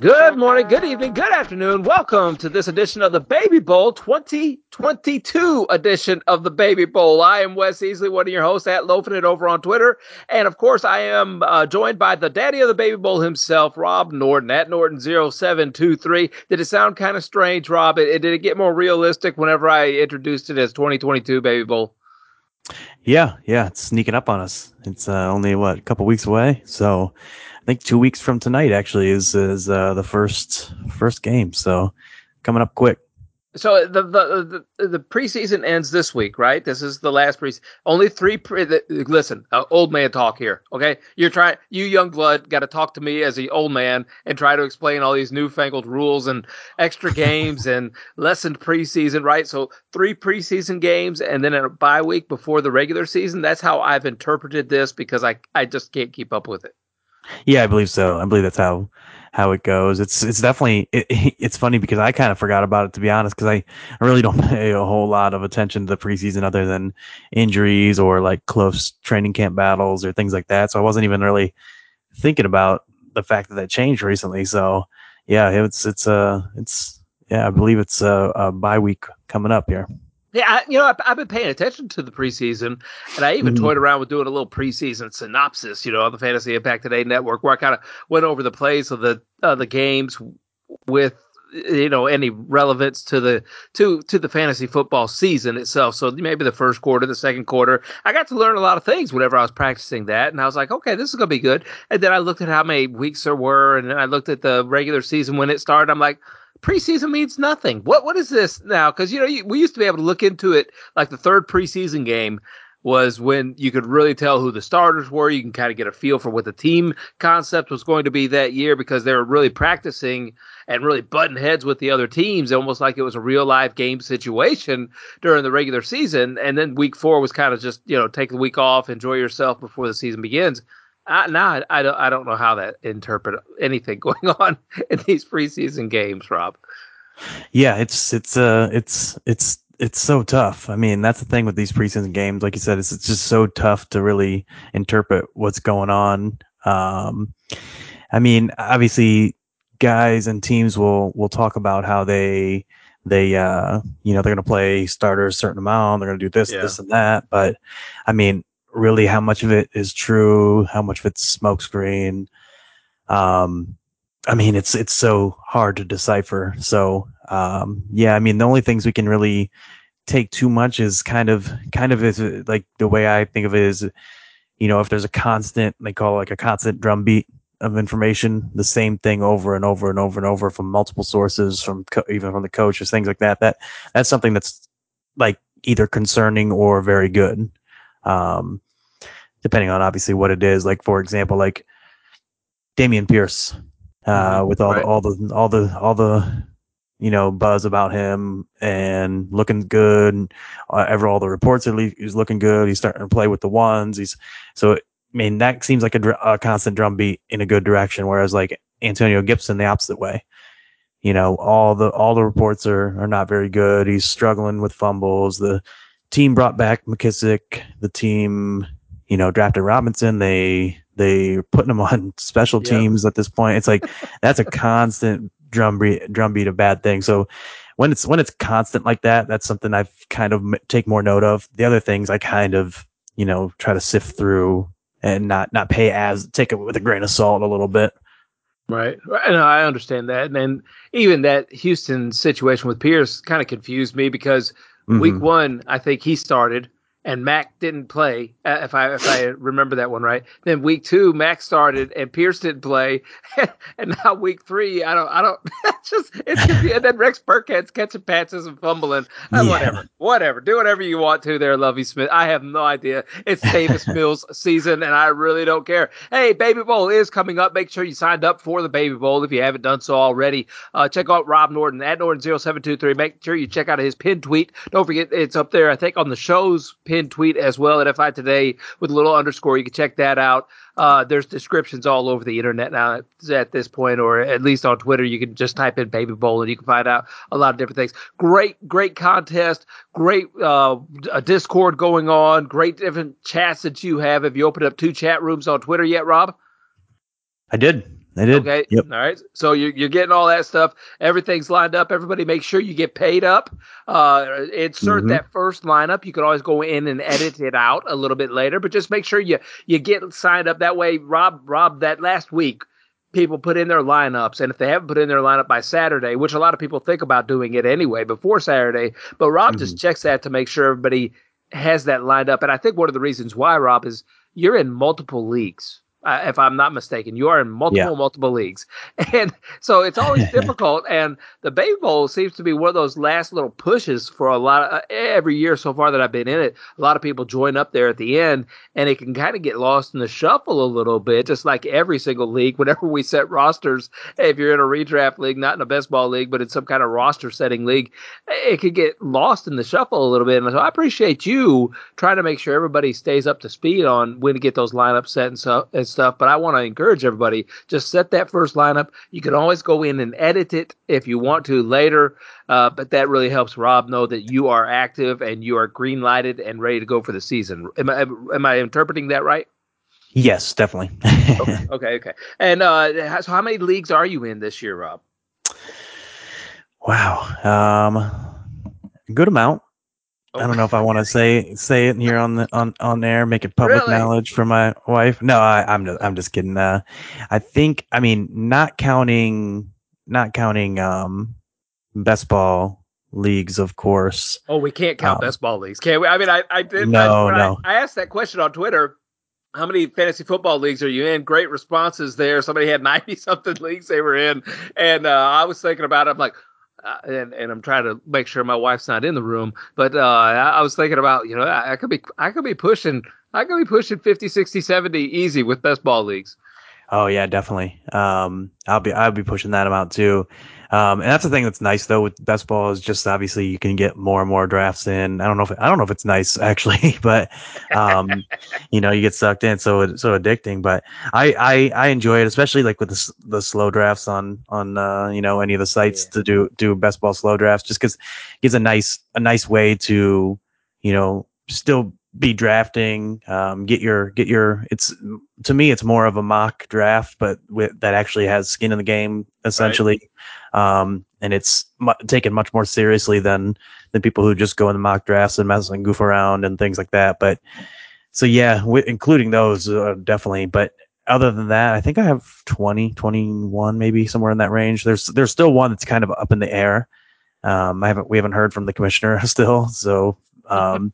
Good morning, good evening, good afternoon. Welcome to this edition of the Baby Bowl 2022 edition of the Baby Bowl. I am Wes Easley, one of your hosts at Loafing It over on Twitter. And of course, I am uh, joined by the daddy of the Baby Bowl himself, Rob Norton at Norton0723. Did it sound kind of strange, Rob? It, it, did it get more realistic whenever I introduced it as 2022 Baby Bowl? Yeah, yeah, it's sneaking up on us. It's uh, only what a couple weeks away, so I think two weeks from tonight actually is is uh, the first first game. So coming up quick. So the, the the the preseason ends this week, right? This is the last preseason. Only three. Pre- the, listen, uh, old man talk here. Okay, you're trying. You young blood got to talk to me as the old man and try to explain all these newfangled rules and extra games and lessened preseason, right? So three preseason games and then a bye week before the regular season. That's how I've interpreted this because I I just can't keep up with it. Yeah, I believe so. I believe that's how how it goes. It's it's definitely it, it's funny because I kind of forgot about it to be honest because I, I really don't pay a whole lot of attention to the preseason other than injuries or like close training camp battles or things like that. So I wasn't even really thinking about the fact that that changed recently. So yeah, it's it's uh it's yeah I believe it's a, a bye week coming up here. Yeah, I, you know, I've, I've, been paying attention to the preseason, and I even mm-hmm. toyed around with doing a little preseason synopsis, you know, on the Fantasy Impact Today network, where I kind of went over the plays of the uh, the games with you know any relevance to the to to the fantasy football season itself. So maybe the first quarter the second quarter i got to learn a lot of things whenever i was practicing that and i was like okay this is going to be good. And then i looked at how many weeks there were and i looked at the regular season when it started. I'm like preseason means nothing. What what is this now? Because you know we used to be able to look into it like the third preseason game was when you could really tell who the starters were. You can kind of get a feel for what the team concept was going to be that year because they were really practicing and really butting heads with the other teams, almost like it was a real live game situation during the regular season. And then week four was kind of just you know take the week off, enjoy yourself before the season begins. I, nah, I don't. I don't know how that interpret anything going on in these preseason games, Rob. Yeah, it's it's uh it's it's it's so tough. I mean, that's the thing with these preseason games. Like you said, it's, it's just so tough to really interpret what's going on. Um, I mean, obviously, guys and teams will will talk about how they they uh you know they're going to play starters a certain amount. They're going to do this, yeah. this, and that. But I mean, really how much of it is true, how much of it's smokescreen. Um, I mean, it's it's so hard to decipher. So um, yeah, I mean, the only things we can really take too much is kind of kind of is like the way I think of it is, you know, if there's a constant, they call it like a constant drumbeat of information, the same thing over and over and over and over from multiple sources, from co- even from the coaches, things like that. That that's something that's like either concerning or very good um, depending on obviously what it is. Like for example, like Dameon Pierce, uh, mm-hmm. with all right. the all the all the all the you know buzz about him and looking good. And, uh, ever all the reports are le- he's looking good. He's starting to play with the ones. He's so. I mean, that seems like a, dr- a constant drumbeat in a good direction. Whereas like Antonio Gibson, the opposite way you know all the all the reports are are not very good. He's struggling with fumbles. The team brought back McKissic. The team, you know, drafted Robinson. They they putting him on special teams at this point. It's like that's a constant drumbeat drumbeat of bad things. So when it's when it's constant like that, that's something I've kind of take more note of. The other things I kind of you know try to sift through and not not pay as take it with a grain of salt a little bit. Right. And I understand that. And then even that Houston situation with Pierce kind of confused me because. Week mm-hmm. one, I think he started and Mack didn't play. Uh, if I if I remember that one right, then week two Mack started and Pierce didn't play, and now week three I don't I don't it's just it's confusing. and then Rex Burkhead's catching passes and fumbling. Uh, yeah. Whatever, whatever, do whatever you want to there, Lovie Smith. I have no idea. It's Davis Mills season, and I really don't care. Hey, Baby Bowl is coming up. Make sure you signed up for the Baby Bowl if you haven't done so already. Uh, check out Rob Norton at Norton0723. Make sure you check out his pinned tweet. Don't forget it's up there. I think on the show's pinned tweet as well at FI Today with a little underscore. You can check that out. Uh, there's descriptions all over the internet now at this point, or at least on Twitter. You can just type in Baby Bowl and you can find out a lot of different things. Great, great contest. Great uh, Discord going on. Great different chats that you have. Have you opened up two chat rooms on Twitter yet, Rob? I did. They did. Okay. Yep. All right. So you're, you're getting all that stuff. Everything's lined up. Everybody make sure you get paid up. Uh, insert Mhm. that first lineup. You can always go in and edit it out a little bit later, but just make sure you, you get signed up. That way, Rob, Rob, that last week, people put in their lineups. And if they haven't put in their lineup by Saturday, which a lot of people think about doing it anyway before Saturday, but Rob just checks that to make sure everybody has that lined up. And I think one of the reasons why, Rob, is you're in multiple leagues. Uh, if I'm not mistaken, you are in multiple, Yeah. multiple leagues. And so it's always difficult. And the Bay Bowl seems to be one of those last little pushes for a lot of uh, every year so far that I've been in it. A lot of people join up there at the end, and it can kind of get lost in the shuffle a little bit, just like every single league. Whenever we set rosters, if you're in a redraft league, not in a best ball league, but in some kind of roster setting league, it could get lost in the shuffle a little bit. And so I appreciate you trying to make sure everybody stays up to speed on when to get those lineups set and, so, and stuff. But I want to encourage everybody just set that first lineup. You can always go in and edit it if you want to later. Uh, but that really helps Rob know that you are active and you are green lighted and ready to go for the season. Am I am I interpreting that right? Yes, definitely. Okay, okay, okay. And uh, so how many leagues are you in this year, Rob? wow. Um, good amount. I don't know if I want to say say it here on the on on air, make it public Really? knowledge for my wife. No, I, I'm just, I'm just kidding. Uh, I think I mean not counting not counting um best ball leagues, of course. Oh, we can't count Um, best ball leagues, can we? I mean, I, I did. No, I, no. I, I asked that question on Twitter. How many fantasy football leagues are you in? Great responses there. Somebody had ninety something leagues they were in, and uh, I was thinking about it. I'm like, and and I'm trying to make sure my wife's not in the room, but uh, I, I was thinking about you know I, I could be I could be pushing I could be pushing 50, 60, 70 easy with best ball leagues. Oh yeah, definitely. Um, I'll be I'll be pushing that amount too. Um, and that's the thing that's nice though with best ball is just obviously you can get more and more drafts in. I don't know if I don't know if it's nice actually, but um, you know you get sucked in, so it's so addicting. But I, I I enjoy it, especially like with the the slow drafts on on uh, you know any of the sites Yeah. to do do best ball slow drafts, just because it gives a nice a nice way to you know still be drafting um, get your get your it's to me it's more of a mock draft but with that actually has skin in the game essentially um, and it's mu- taken much more seriously than than people who just go in the mock drafts and mess and goof around and things like that. But so yeah wi- including those uh, definitely. But other than that i think i have 20 21 maybe somewhere in that range. There's there's still one that's kind of up in the air. Um, I haven't we haven't heard from the commissioner still, so um,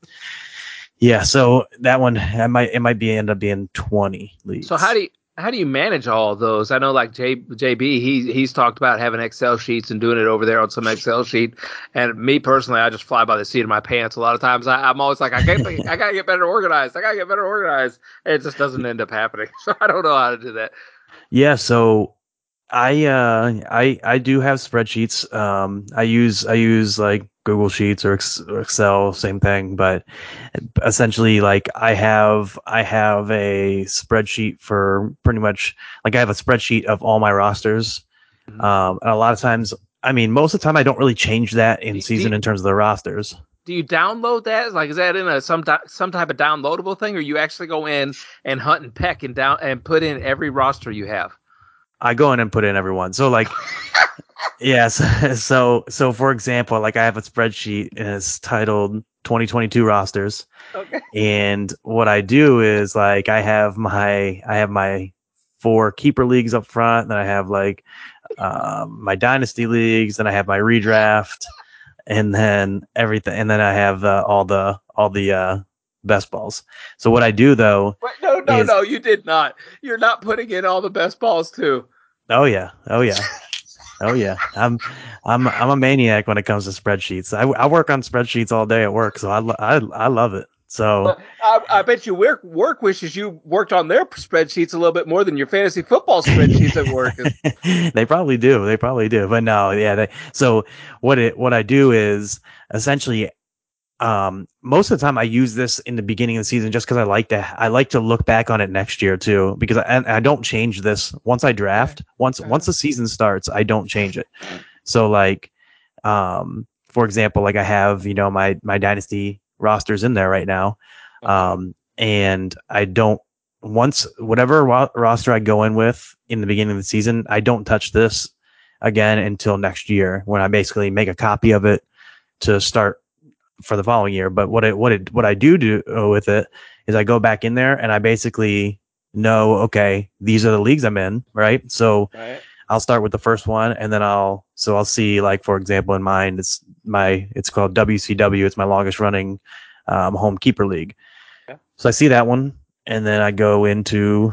yeah, so that one I might it might be end up being twenty. So how do you how do you manage all those? I know like J, JB, he he's talked about having Excel sheets and doing it over there on some Excel sheet. And me personally, I just fly by the seat of my pants. A lot of times, I, I'm always like, I can't, I gotta get better organized. I gotta get better organized. And it just doesn't end up happening. So I don't know how to do that. Yeah, so I uh I I do have spreadsheets. Um I use I use like Google Sheets or Excel, same thing, but essentially like I have I have a spreadsheet for pretty much like I have a spreadsheet of all my rosters. Mhm. Um and a lot of times I mean most of the time I don't really change that in Do- season you- in terms of the rosters. Do you download that? Like, is that in a some some type of downloadable thing, or you actually go in and hunt and peck and down and put in every roster you have? I go in and put in everyone. So like yes. So so for example, like I have a spreadsheet and it's titled 2022 rosters. Okay. And what I do is like I have my I have my four keeper leagues up front, then I have like um, my dynasty leagues, then I have my redraft, and then everything, and then I have uh, all the all the uh, best balls. So what I do though, Wait, no, no, Is- no. You did not. You're not putting in all the best balls too. oh yeah, oh yeah. Oh yeah, I'm I'm I'm a maniac when it comes to spreadsheets. I, I work on spreadsheets all day at work, so I I, I love it. So I, I bet you work work wishes you worked on their spreadsheets a little bit more than your fantasy football spreadsheets at work. they probably do. They probably do. But no, yeah. They, so what it what I do is essentially, um, most of the time I use this in the beginning of the season just because I like to I like to look back on it next year too because I, I don't change this. Once I draft once once the season starts I don't change it. So like, um, for example, like I have you know my my dynasty rosters in there right now, um, and I don't once whatever ro- roster I go in with in the beginning of the season, I don't touch this again until next year when I basically make a copy of it to start for the following year. But what it what it what I do do with it is I go back in there and I basically know okay these are the leagues I'm in right so. Right. I'll start with the first one and then I'll so I'll see like for example in mine it's my it's called WCW it's my longest running um, home keeper league. Yeah. So I see that one and then I go into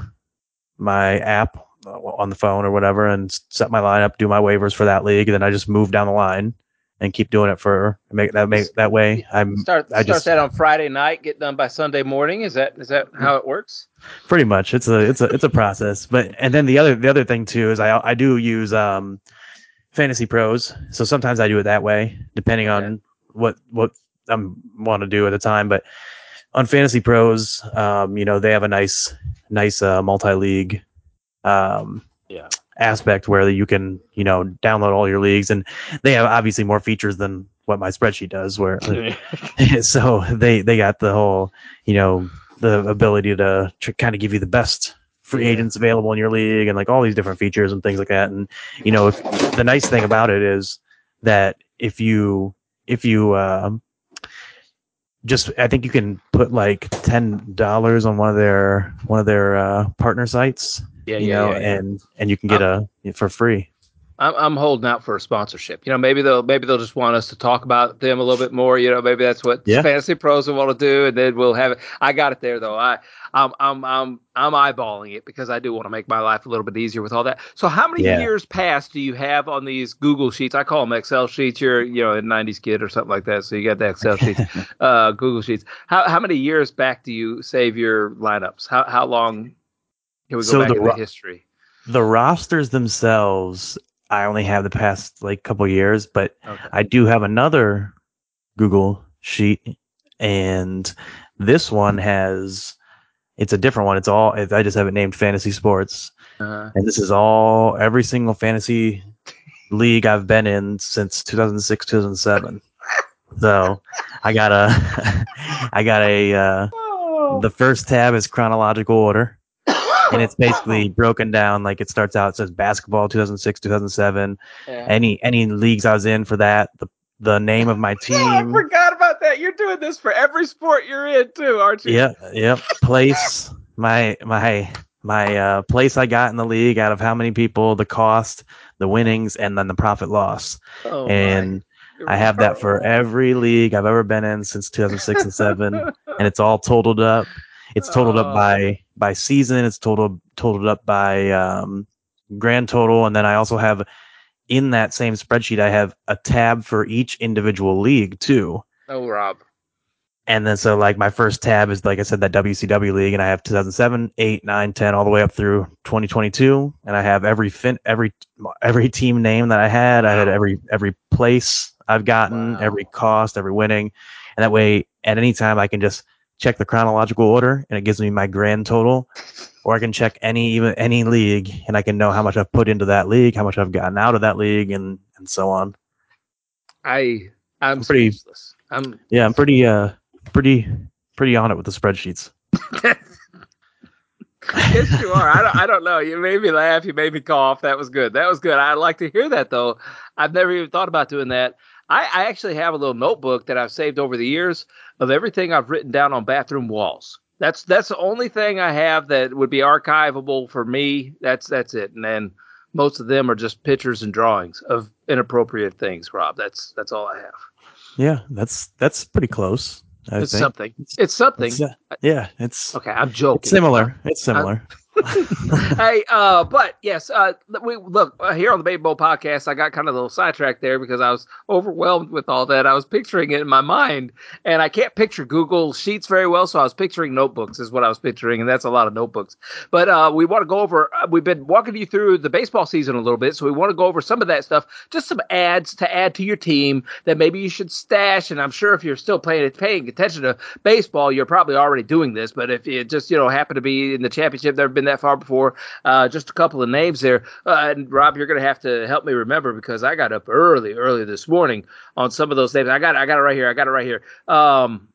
my app uh, on the phone or whatever and set my lineup, do my waivers for that league, and then I just move down the line and keep doing it for make that make that way. I'm Start I start just that on Friday night, get done by Sunday morning. Is that is that how it works? pretty much it's a it's a it's a process. But and then the other the other thing too is I I do use um fantasy pros. So sometimes I do it that way, depending on Okay. what what I'm want to do at the time. But on fantasy pros, um, you know, they have a nice nice uh, multi league um Yeah. Aspect where you can you know download all your leagues and they have obviously more features than what my spreadsheet does where so they they got the whole you know the ability to tr- kind of give you the best free agents available in your league and like all these different features and things like that and you know if the nice thing about it is that if you if you um just i think you can put like ten dollars on one of their one of their uh partner sites yeah, you yeah, know yeah, yeah. and and you can get a for free I'm I'm holding out for a sponsorship. You know, maybe they'll maybe they'll just want us to talk about them a little bit more. You know, maybe that's what Yeah. fantasy pros will want to do, and then we'll have it. I got it there though. I I'm I'm I'm I'm eyeballing it because I do want to make my life a little bit easier with all that. So, how many Yeah. years past do you have on these Google sheets? I call them Excel sheets. You're you know a '90s kid or something like that, so you got the Excel sheets, uh, Google sheets. How how many years back do you save your lineups? How how long? Can we go So back the ro- history? the rosters themselves i only have the past like couple years but Okay. I do have another Google sheet, and this one has it's a different one. It's all I just have it named Fantasy Sports, Uh, and this is all every single fantasy league I've been in since 2006 2007. So I got a I got a uh, the first tab is chronological order. And it's basically broken down like it starts out. It says basketball 2006, 2007, yeah. any any leagues I was in for that, the the name of my team. Oh, I forgot about that. You're doing this for every sport you're in too, aren't you? Yep, yep. Place my my my uh, place I got in the league out of how many people, the cost, the winnings, and then the profit loss. Oh, and. I have that for every league I've ever been in since 2006 and seven, and it's all totaled up. It's totaled Oh. up by by season. It's totaled totaled up by um, grand total, and then I also have in that same spreadsheet I have a tab for each individual league too. Oh, Rob. And then so like my first tab is like I said that WCW league, and I have 2007, 8, 9, 10, all the way up through 2022, and I have every fin every every team name that I had. I had every every place I've gotten, Wow. every cost, every winning, and that way at any time I can just check the chronological order, and it gives me my grand total. Or I can check any even any league, and I can know how much I've put into that league, how much I've gotten out of that league, and and so on. I I'm, I'm pretty- speechless. I'm Yeah, I'm pretty uh pretty pretty on it with the spreadsheets. yes, you are. I don't, I don't know. You made me laugh. You made me cough. That was good. That was good. I'd like to hear that though. I've never even thought about doing that. I, I actually have a little notebook that I've saved over the years of everything I've written down on bathroom walls. That's that's the only thing I have that would be archivable for me. That's that's it. And then most of them are just pictures and drawings of inappropriate things. Rob, that's that's all I have. Yeah, that's that's pretty close. I It's think. something. It's something. It's, uh, yeah, it's, okay, I'm joking. it's similar. It's similar. hey, uh, but yes, uh, we look uh, here on the Baby Bowl podcast. I got kind of a little sidetracked there because I was overwhelmed with all that. I was picturing it in my mind, and I can't picture Google Sheets very well, so I was picturing notebooks, is what I was picturing, and that's a lot of notebooks. But uh, we want to go over. Uh, we've been walking you through the baseball season a little bit, so we want to go over some of that stuff, just some ads to add to your team that maybe you should stash. And I'm sure if you're still paying paying attention to baseball, you're probably already doing this. But if you just you know happen to be in the championship, there have been that far before, uh, just a couple of names there. Uh, and Rob, you're going to have to help me remember because I got up early, early this morning on some of those names. I got I got it right here. I got it right here. Um,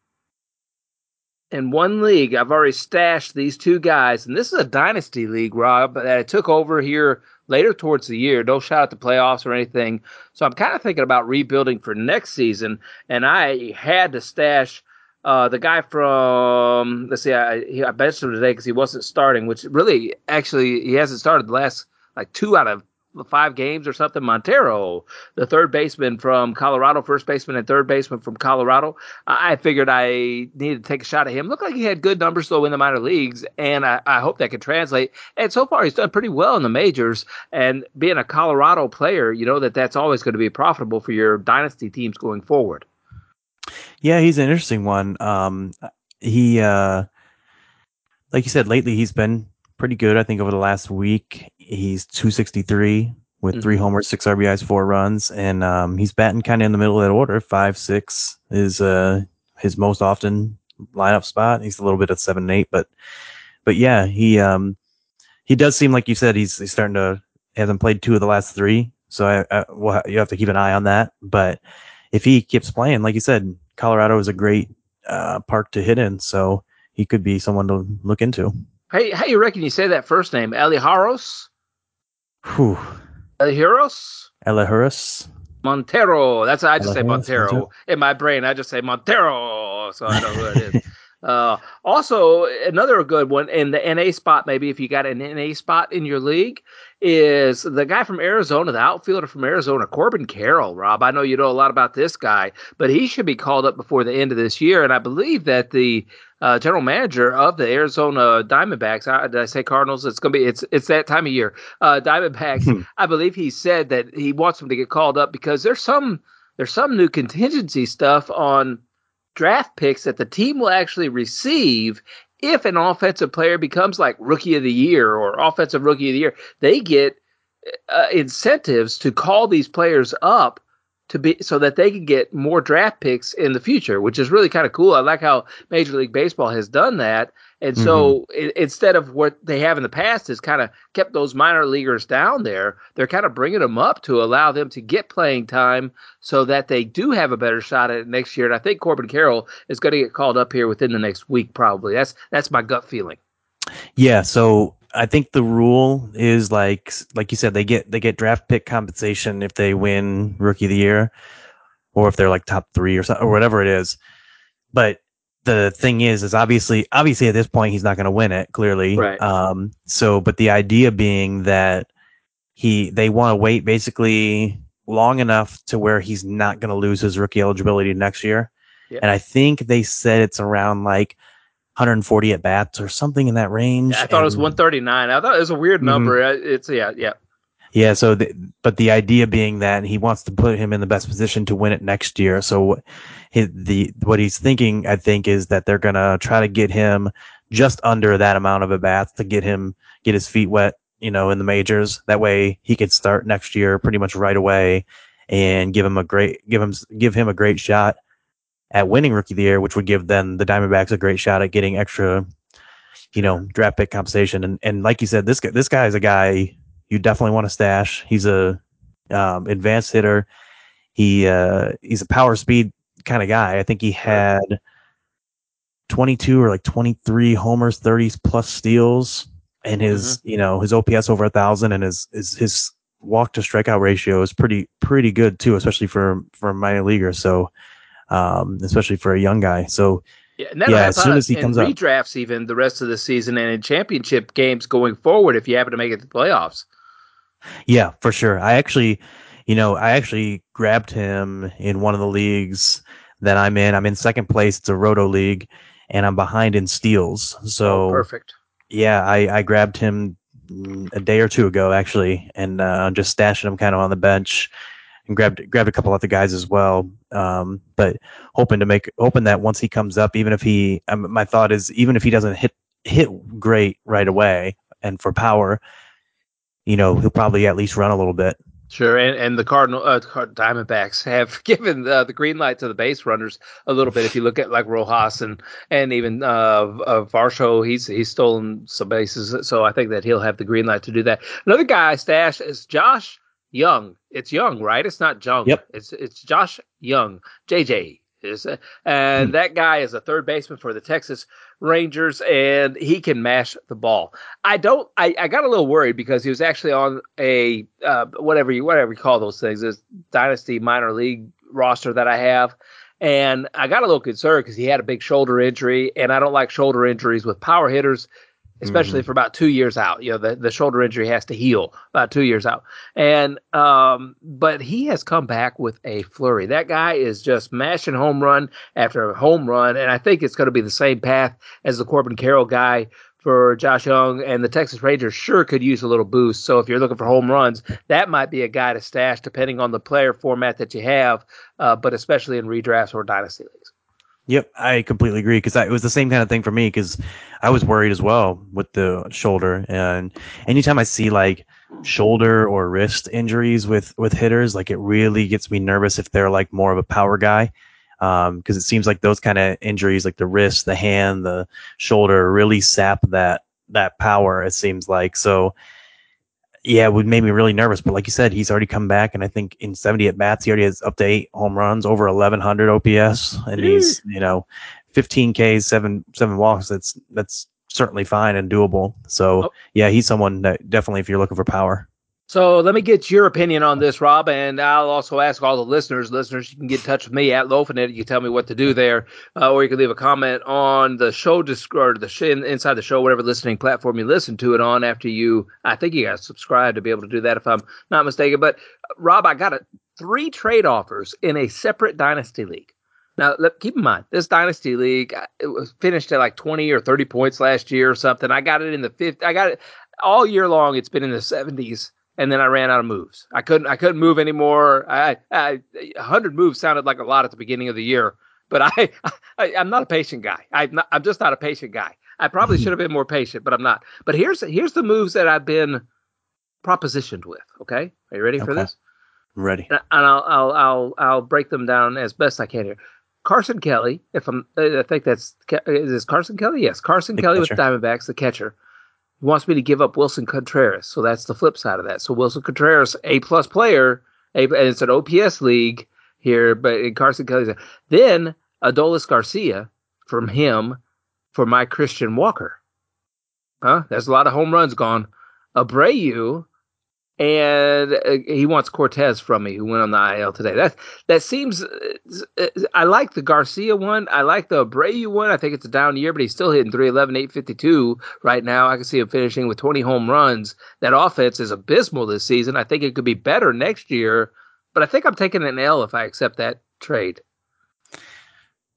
in one league, I've already stashed these two guys, and this is a dynasty league, Rob, that I took over here later towards the year. No shout at the playoffs or anything. So I'm kind of thinking about rebuilding for next season, and I had to stash uh, the guy from let's see, I, I benched him today because he wasn't starting, which really actually he hasn't started the last like two out of the five games or something. Montero, the third baseman from Colorado, first baseman and third baseman from Colorado. I figured I needed to take a shot at him. Looked like he had good numbers though in the minor leagues, and I, I hope that could translate. And so far, he's done pretty well in the majors. And being a Colorado player, you know that that's always going to be profitable for your dynasty teams going forward. Yeah, he's an interesting one. Um, he, uh, like you said, lately he's been pretty good. I think over the last week, he's 263 with mm-hmm. three homers, six RBIs, four runs, and um, he's batting kind of in the middle of that order. Five, six is uh, his most often lineup spot. He's a little bit at seven and eight, but but yeah, he um, he does seem like you said he's he's starting to hasn't played two of the last three, so I, I well, you have to keep an eye on that. But if he keeps playing, like you said, Colorado is a great uh, park to hit in, so he could be someone to look into. Hey, how you reckon you say that first name? Elijaros? Whew. Elijaros? Elijaros? Montero. That's I just say Montero. Montero. In my brain, I just say Montero, so I know who it is. Uh, also, another good one in the NA spot, maybe if you got an NA spot in your league, is the guy from Arizona, the outfielder from Arizona, Corbin Carroll. Rob, I know you know a lot about this guy, but he should be called up before the end of this year. And I believe that the uh, general manager of the Arizona Diamondbacks, I, did I say Cardinals? It's gonna be it's it's that time of year. Uh, Diamondbacks. Hmm. I believe he said that he wants him to get called up because there's some there's some new contingency stuff on draft picks that the team will actually receive if an offensive player becomes like rookie of the year or offensive rookie of the year, they get uh, incentives to call these players up to be so that they can get more draft picks in the future, which is really kind of cool. I like how Major League Baseball has done that. And so mm-hmm. it, instead of what they have in the past is kind of kept those minor leaguers down there, they're kind of bringing them up to allow them to get playing time so that they do have a better shot at it next year. And I think Corbin Carroll is going to get called up here within the next week, probably. That's that's my gut feeling. Yeah. So I think the rule is like like you said, they get they get draft pick compensation if they win rookie of the year, or if they're like top three or something or whatever it is. But the thing is, is obviously, obviously at this point he's not going to win it clearly. Right. Um, so, but the idea being that he, they want to wait basically long enough to where he's not going to lose his rookie eligibility next year. And I think they said it's around like 140 at bats or something in that range. Yeah, I thought and, it was 139. I thought it was a weird mm-hmm. number. Mm-hmm. It's yeah, yeah. Yeah. So, the, but the idea being that he wants to put him in the best position to win it next year. So, the what he's thinking, I think, is that they're gonna try to get him just under that amount of a bath to get him get his feet wet, you know, in the majors. That way, he could start next year pretty much right away and give him a great give him give him a great shot at winning rookie of the year, which would give then the Diamondbacks a great shot at getting extra, you know, draft pick compensation. And and like you said, this guy this guy is a guy you definitely want to stash. He's a um, advanced hitter. He uh, he's a power speed kind of guy. I think he had 22 or like 23 homers, 30s plus steals, and his mm-hmm. you know his OPS over a thousand, and his his his walk to strikeout ratio is pretty pretty good too, especially for for a minor leaguer. So um, especially for a young guy. So yeah, yeah as soon as he comes up, redrafts even the rest of the season and in championship games going forward if you happen to make it to the playoffs. Yeah, for sure. I actually, you know, I actually grabbed him in one of the leagues that I'm in. I'm in second place. It's a roto league, and I'm behind in steals. So oh, perfect. Yeah, I, I grabbed him a day or two ago actually, and uh, just stashing him kind of on the bench, and grabbed grabbed a couple other guys as well. Um, but hoping to make hoping that once he comes up, even if he, um, my thought is even if he doesn't hit hit great right away, and for power, you know, he'll probably at least run a little bit. Sure, and, and the Cardinal uh, Diamondbacks have given the, the green light to the base runners a little bit. If you look at like Rojas and and even uh, uh, Varsho, he's he's stolen some bases, so I think that he'll have the green light to do that. Another guy I stashed is Josh Young. It's Young, right? It's not Jung. Yep. It's it's Josh Jung, JJ Is and hmm. that guy is a third baseman for the Texas Rangers, and he can mash the ball. I don't. I, I got a little worried because he was actually on a uh, whatever you whatever you call those things, this dynasty minor league roster that I have, and I got a little concerned because he had a big shoulder injury, and I don't like shoulder injuries with power hitters especially mm-hmm. for about two years out. You know, the, the shoulder injury has to heal about two years out. And um, but he has come back with a flurry. That guy is just mashing home run after home run, and I think it's going to be the same path as the Corbin Carroll guy for Josh Jung. and the Texas Rangers sure could use a little boost. So if you're looking for home runs, that might be a guy to stash depending on the player format that you have, uh, but especially in redrafts or dynasty leagues. Yep, I completely agree because it was the same kind of thing for me because I was worried as well with the shoulder and anytime I see like shoulder or wrist injuries with with hitters, like it really gets me nervous if they're like more of a power guy because um, it seems like those kind of injuries, like the wrist, the hand, the shoulder, really sap that that power. It seems like so yeah, it would make me really nervous. But like you said, he's already come back, and I think in 70 at bats, he already has up to eight home runs, over 1100 OPS, and he's you know 15 Ks, seven seven walks. That's that's certainly fine and doable. So oh. yeah, he's someone that definitely if you're looking for power. So let me get your opinion on this, Rob, and I'll also ask all the listeners. Listeners, you can get in touch with me at Lofinit. You can tell me what to do there, uh, or you can leave a comment on the show disc- or the sh- inside the show, whatever listening platform you listen to it on. After you, I think you got to subscribe to be able to do that, if I'm not mistaken. But Rob, I got a, three trade offers in a separate dynasty league. Now, let, keep in mind, this dynasty league it was finished at like 20 or 30 points last year or something. I got it in the fifth. I got it all year long. It's been in the 70s and then I ran out of moves. I couldn't I couldn't move anymore. I, I hundred moves sounded like a lot at the beginning of the year, but I, I am not a patient guy. I'm not, I'm just not a patient guy. I probably mm-hmm. should have been more patient, but I'm not. But here's here's the moves that I've been propositioned with. Okay, are you ready for okay. this? I'm ready. And I'll, I'll I'll I'll break them down as best I can here. Carson Kelly, if I'm, I think that's is this Carson Kelly? Yes, Carson the Kelly catcher. with Diamondbacks, the catcher. He wants me to give up Willson Contreras. So that's the flip side of that. So Willson Contreras, A plus player, a, and it's an OPS league here, but in Carson Kelly's then Adolis Garcia from him for my Christian Walker. Huh? There's a lot of home runs gone. Abreu and uh, he wants Cortes from me, who went on the IL today. That that seems. Uh, I like the Garcia one. I like the Abreu one. I think it's a down year, but he's still hitting 311, 852 right now. I can see him finishing with 20 home runs. That offense is abysmal this season. I think it could be better next year, but I think I'm taking an L if I accept that trade.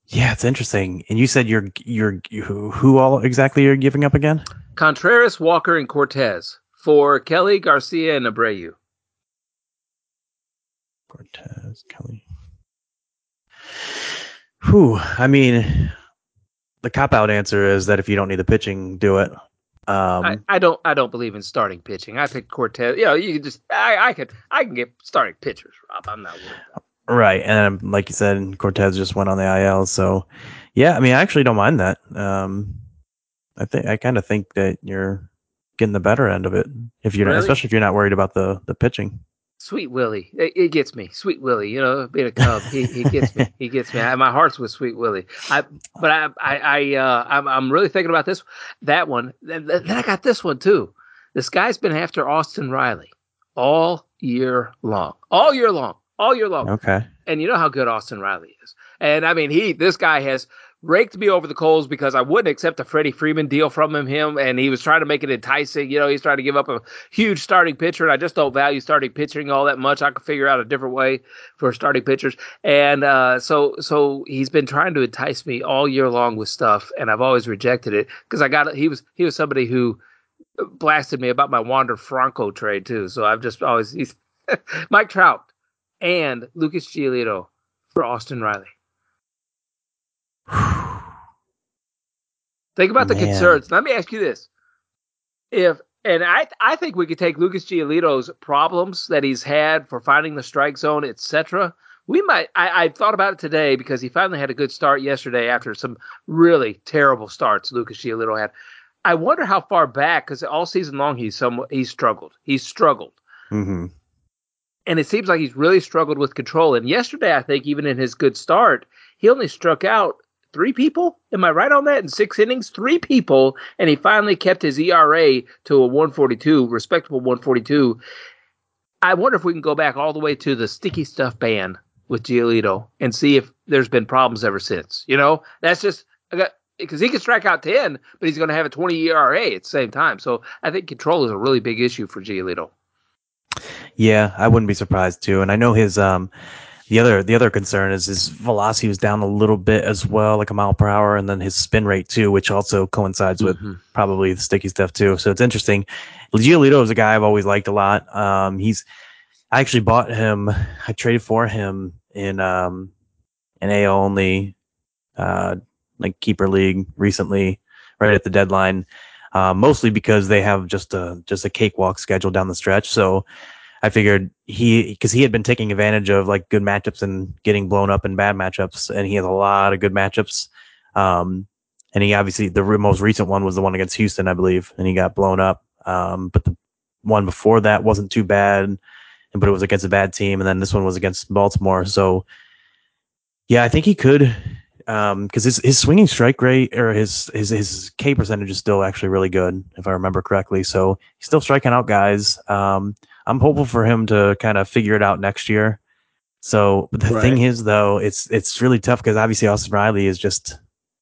Yeah, it's interesting. And you said you're you're you, who all exactly you're giving up again? Contreras, Walker, and Cortes for Kelly, Garcia, and Abreu. Cortes, Kelly. Whew. I mean, the cop out answer is that if you don't need the pitching, do it. Um, I, I, don't. I don't believe in starting pitching. I think Cortes. You know, you can just. I, I could. I can get starting pitchers, Rob. I'm not worried. Right, and like you said, Cortes just went on the IL. So, yeah, I mean, I actually don't mind that. Um, I think I kind of think that you're getting the better end of it if you're really? not, especially if you're not worried about the the pitching. Sweet Willie, it, it, gets me. Sweet Willie, you know, being a Cub, he, he gets me. He gets me. I, my heart's with Sweet Willie. I, but I, I, I uh, I'm, I'm really thinking about this, that one. Then, then I got this one too. This guy's been after Austin Riley all year long, all year long, all year long. Okay. And you know how good Austin Riley is. And I mean, he, this guy has raked me over the coals because I wouldn't accept a Freddie Freeman deal from him, him, and he was trying to make it enticing. You know, he's trying to give up a huge starting pitcher, and I just don't value starting pitching all that much. I could figure out a different way for starting pitchers, and uh, so so he's been trying to entice me all year long with stuff, and I've always rejected it because I got he was he was somebody who blasted me about my Wander Franco trade too. So I've just always he's Mike Trout and Lucas Giolito for Austin Riley. Think about Man. the concerns. Let me ask you this: If and I I think we could take Lucas Giolito's problems that he's had for finding the strike zone, etc. We might. I, I thought about it today because he finally had a good start yesterday after some really terrible starts Lucas Giolito had. I wonder how far back because all season long he's some he's struggled. He's struggled. Mm-hmm. And it seems like he's really struggled with control. And yesterday, I think even in his good start, he only struck out three people. Am I right on that? In six innings, three people, and he finally kept his ERA to a 142, respectable 142. I wonder if we can go back all the way to the sticky stuff ban with Giolito and see if there's been problems ever since. You know, that's just because he can strike out 10, but he's going to have a 20 ERA at the same time. So I think control is a really big issue for Giolito. Yeah, I wouldn't be surprised too. And I know his um the other the other concern is his velocity was down a little bit as well, like a mile per hour, and then his spin rate too, which also coincides with mm-hmm. probably the sticky stuff too. So it's interesting. Giolito is a guy I've always liked a lot. Um, he's I actually bought him. I traded for him in um an AL only uh like keeper league recently, right at the deadline. Uh, mostly because they have just a just a cakewalk schedule down the stretch. So I figured he because he had been taking advantage of like good matchups and getting blown up in bad matchups, and he has a lot of good matchups. Um, and he obviously the most recent one was the one against Houston, I believe, and he got blown up. Um, but the one before that wasn't too bad, but it was against a bad team, and then this one was against Baltimore. So, yeah, I think he could, because um, his his swinging strike rate or his his his K percentage is still actually really good, if I remember correctly. So he's still striking out guys. Um, I'm hopeful for him to kind of figure it out next year. So the right. thing is, though, it's it's really tough because obviously Austin Riley is just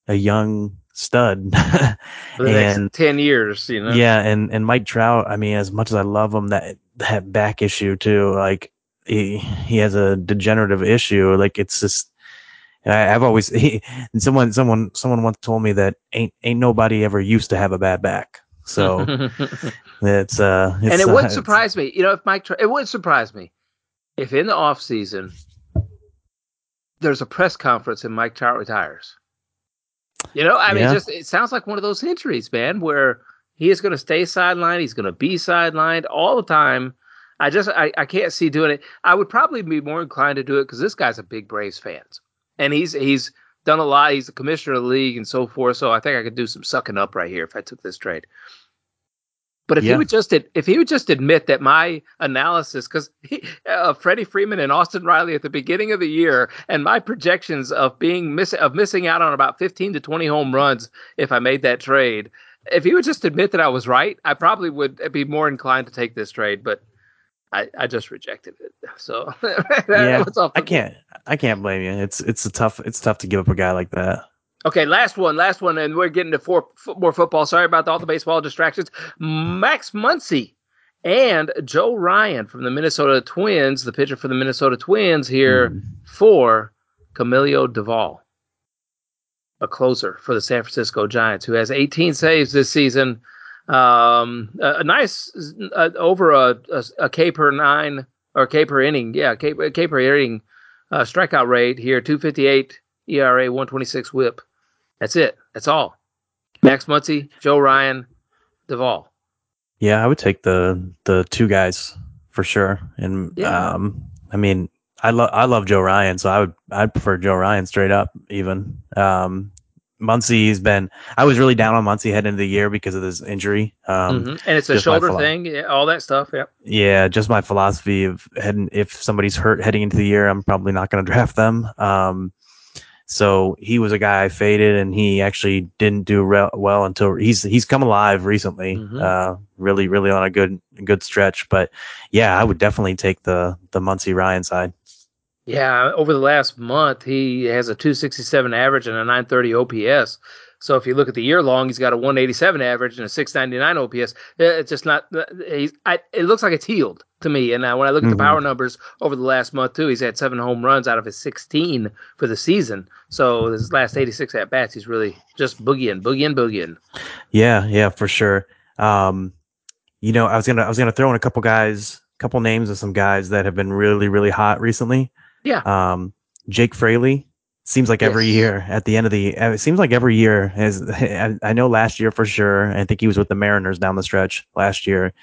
a young stud. and, next ten years, you know. Yeah, and and Mike Trout. I mean, as much as I love him, that that back issue too. Like he he has a degenerative issue. Like it's just. I, have always he, and someone someone someone once told me that ain't ain't nobody ever used to have a bad back. So it's uh, it's, and it wouldn't uh, surprise me. You know, if Mike, it wouldn't surprise me if in the off season there's a press conference and Mike Trout retires. You know, I mean, yeah. just it sounds like one of those injuries, man, where he is going to stay sidelined. He's going to be sidelined all the time. I just I, I can't see doing it. I would probably be more inclined to do it because this guy's a big Braves fan, and he's he's done a lot. He's the commissioner of the league and so forth. So I think I could do some sucking up right here if I took this trade. But if yeah. he would just if he would just admit that my analysis, because uh, Freddie Freeman and Austin Riley at the beginning of the year, and my projections of being miss of missing out on about 15 to 20 home runs if I made that trade, if he would just admit that I was right, I probably would be more inclined to take this trade. But I, I just rejected it. So yeah, I can't I can't blame you. It's it's a tough it's tough to give up a guy like that. Okay, last one, last one, and we're getting to four, more football. Sorry about all the baseball distractions. Max Muncy and Joe Ryan from the Minnesota Twins, the pitcher for the Minnesota Twins here mm. for Camilo Doval, a closer for the San Francisco Giants, who has 18 saves this season. Um, a, a nice uh, over a, a, a K per nine or K per inning, yeah, K, K per inning uh, strikeout rate here, 258 ERA, 126 WHIP. That's it. That's all. Max Muncy, Joe Ryan, Doval. Yeah, I would take the the two guys for sure. And yeah. um, I mean, I love I love Joe Ryan, so I would I'd prefer Joe Ryan straight up. Even um, Muncy's been. I was really down on Muncy heading into the year because of this injury. Um, mm-hmm. And it's a shoulder thing, yeah, all that stuff. Yeah. Yeah, just my philosophy of heading. If somebody's hurt heading into the year, I'm probably not going to draft them. Um, so he was a guy I faded, and he actually didn't do re- well until he's he's come alive recently. Mm-hmm. Uh, really, really on a good good stretch. But yeah, I would definitely take the the Muncy Ryan side. Yeah, over the last month, he has a 267 average and a 930 OPS. So if you look at the year long, he's got a 187 average and a 699 OPS. It's just not. He's. I, it looks like it's healed to me. And uh, when I look at mm-hmm. the power numbers over the last month too, he's had seven home runs out of his 16 for the season. So his last 86 at bats, he's really just boogieing, boogieing, boogieing. Yeah, yeah, for sure. Um, you know, I was gonna I was gonna throw in a couple guys, couple names of some guys that have been really really hot recently. Yeah. Um, Jake Fraley seems like yes. every year at the end of the it seems like every year as I know last year for sure. I think he was with the Mariners down the stretch last year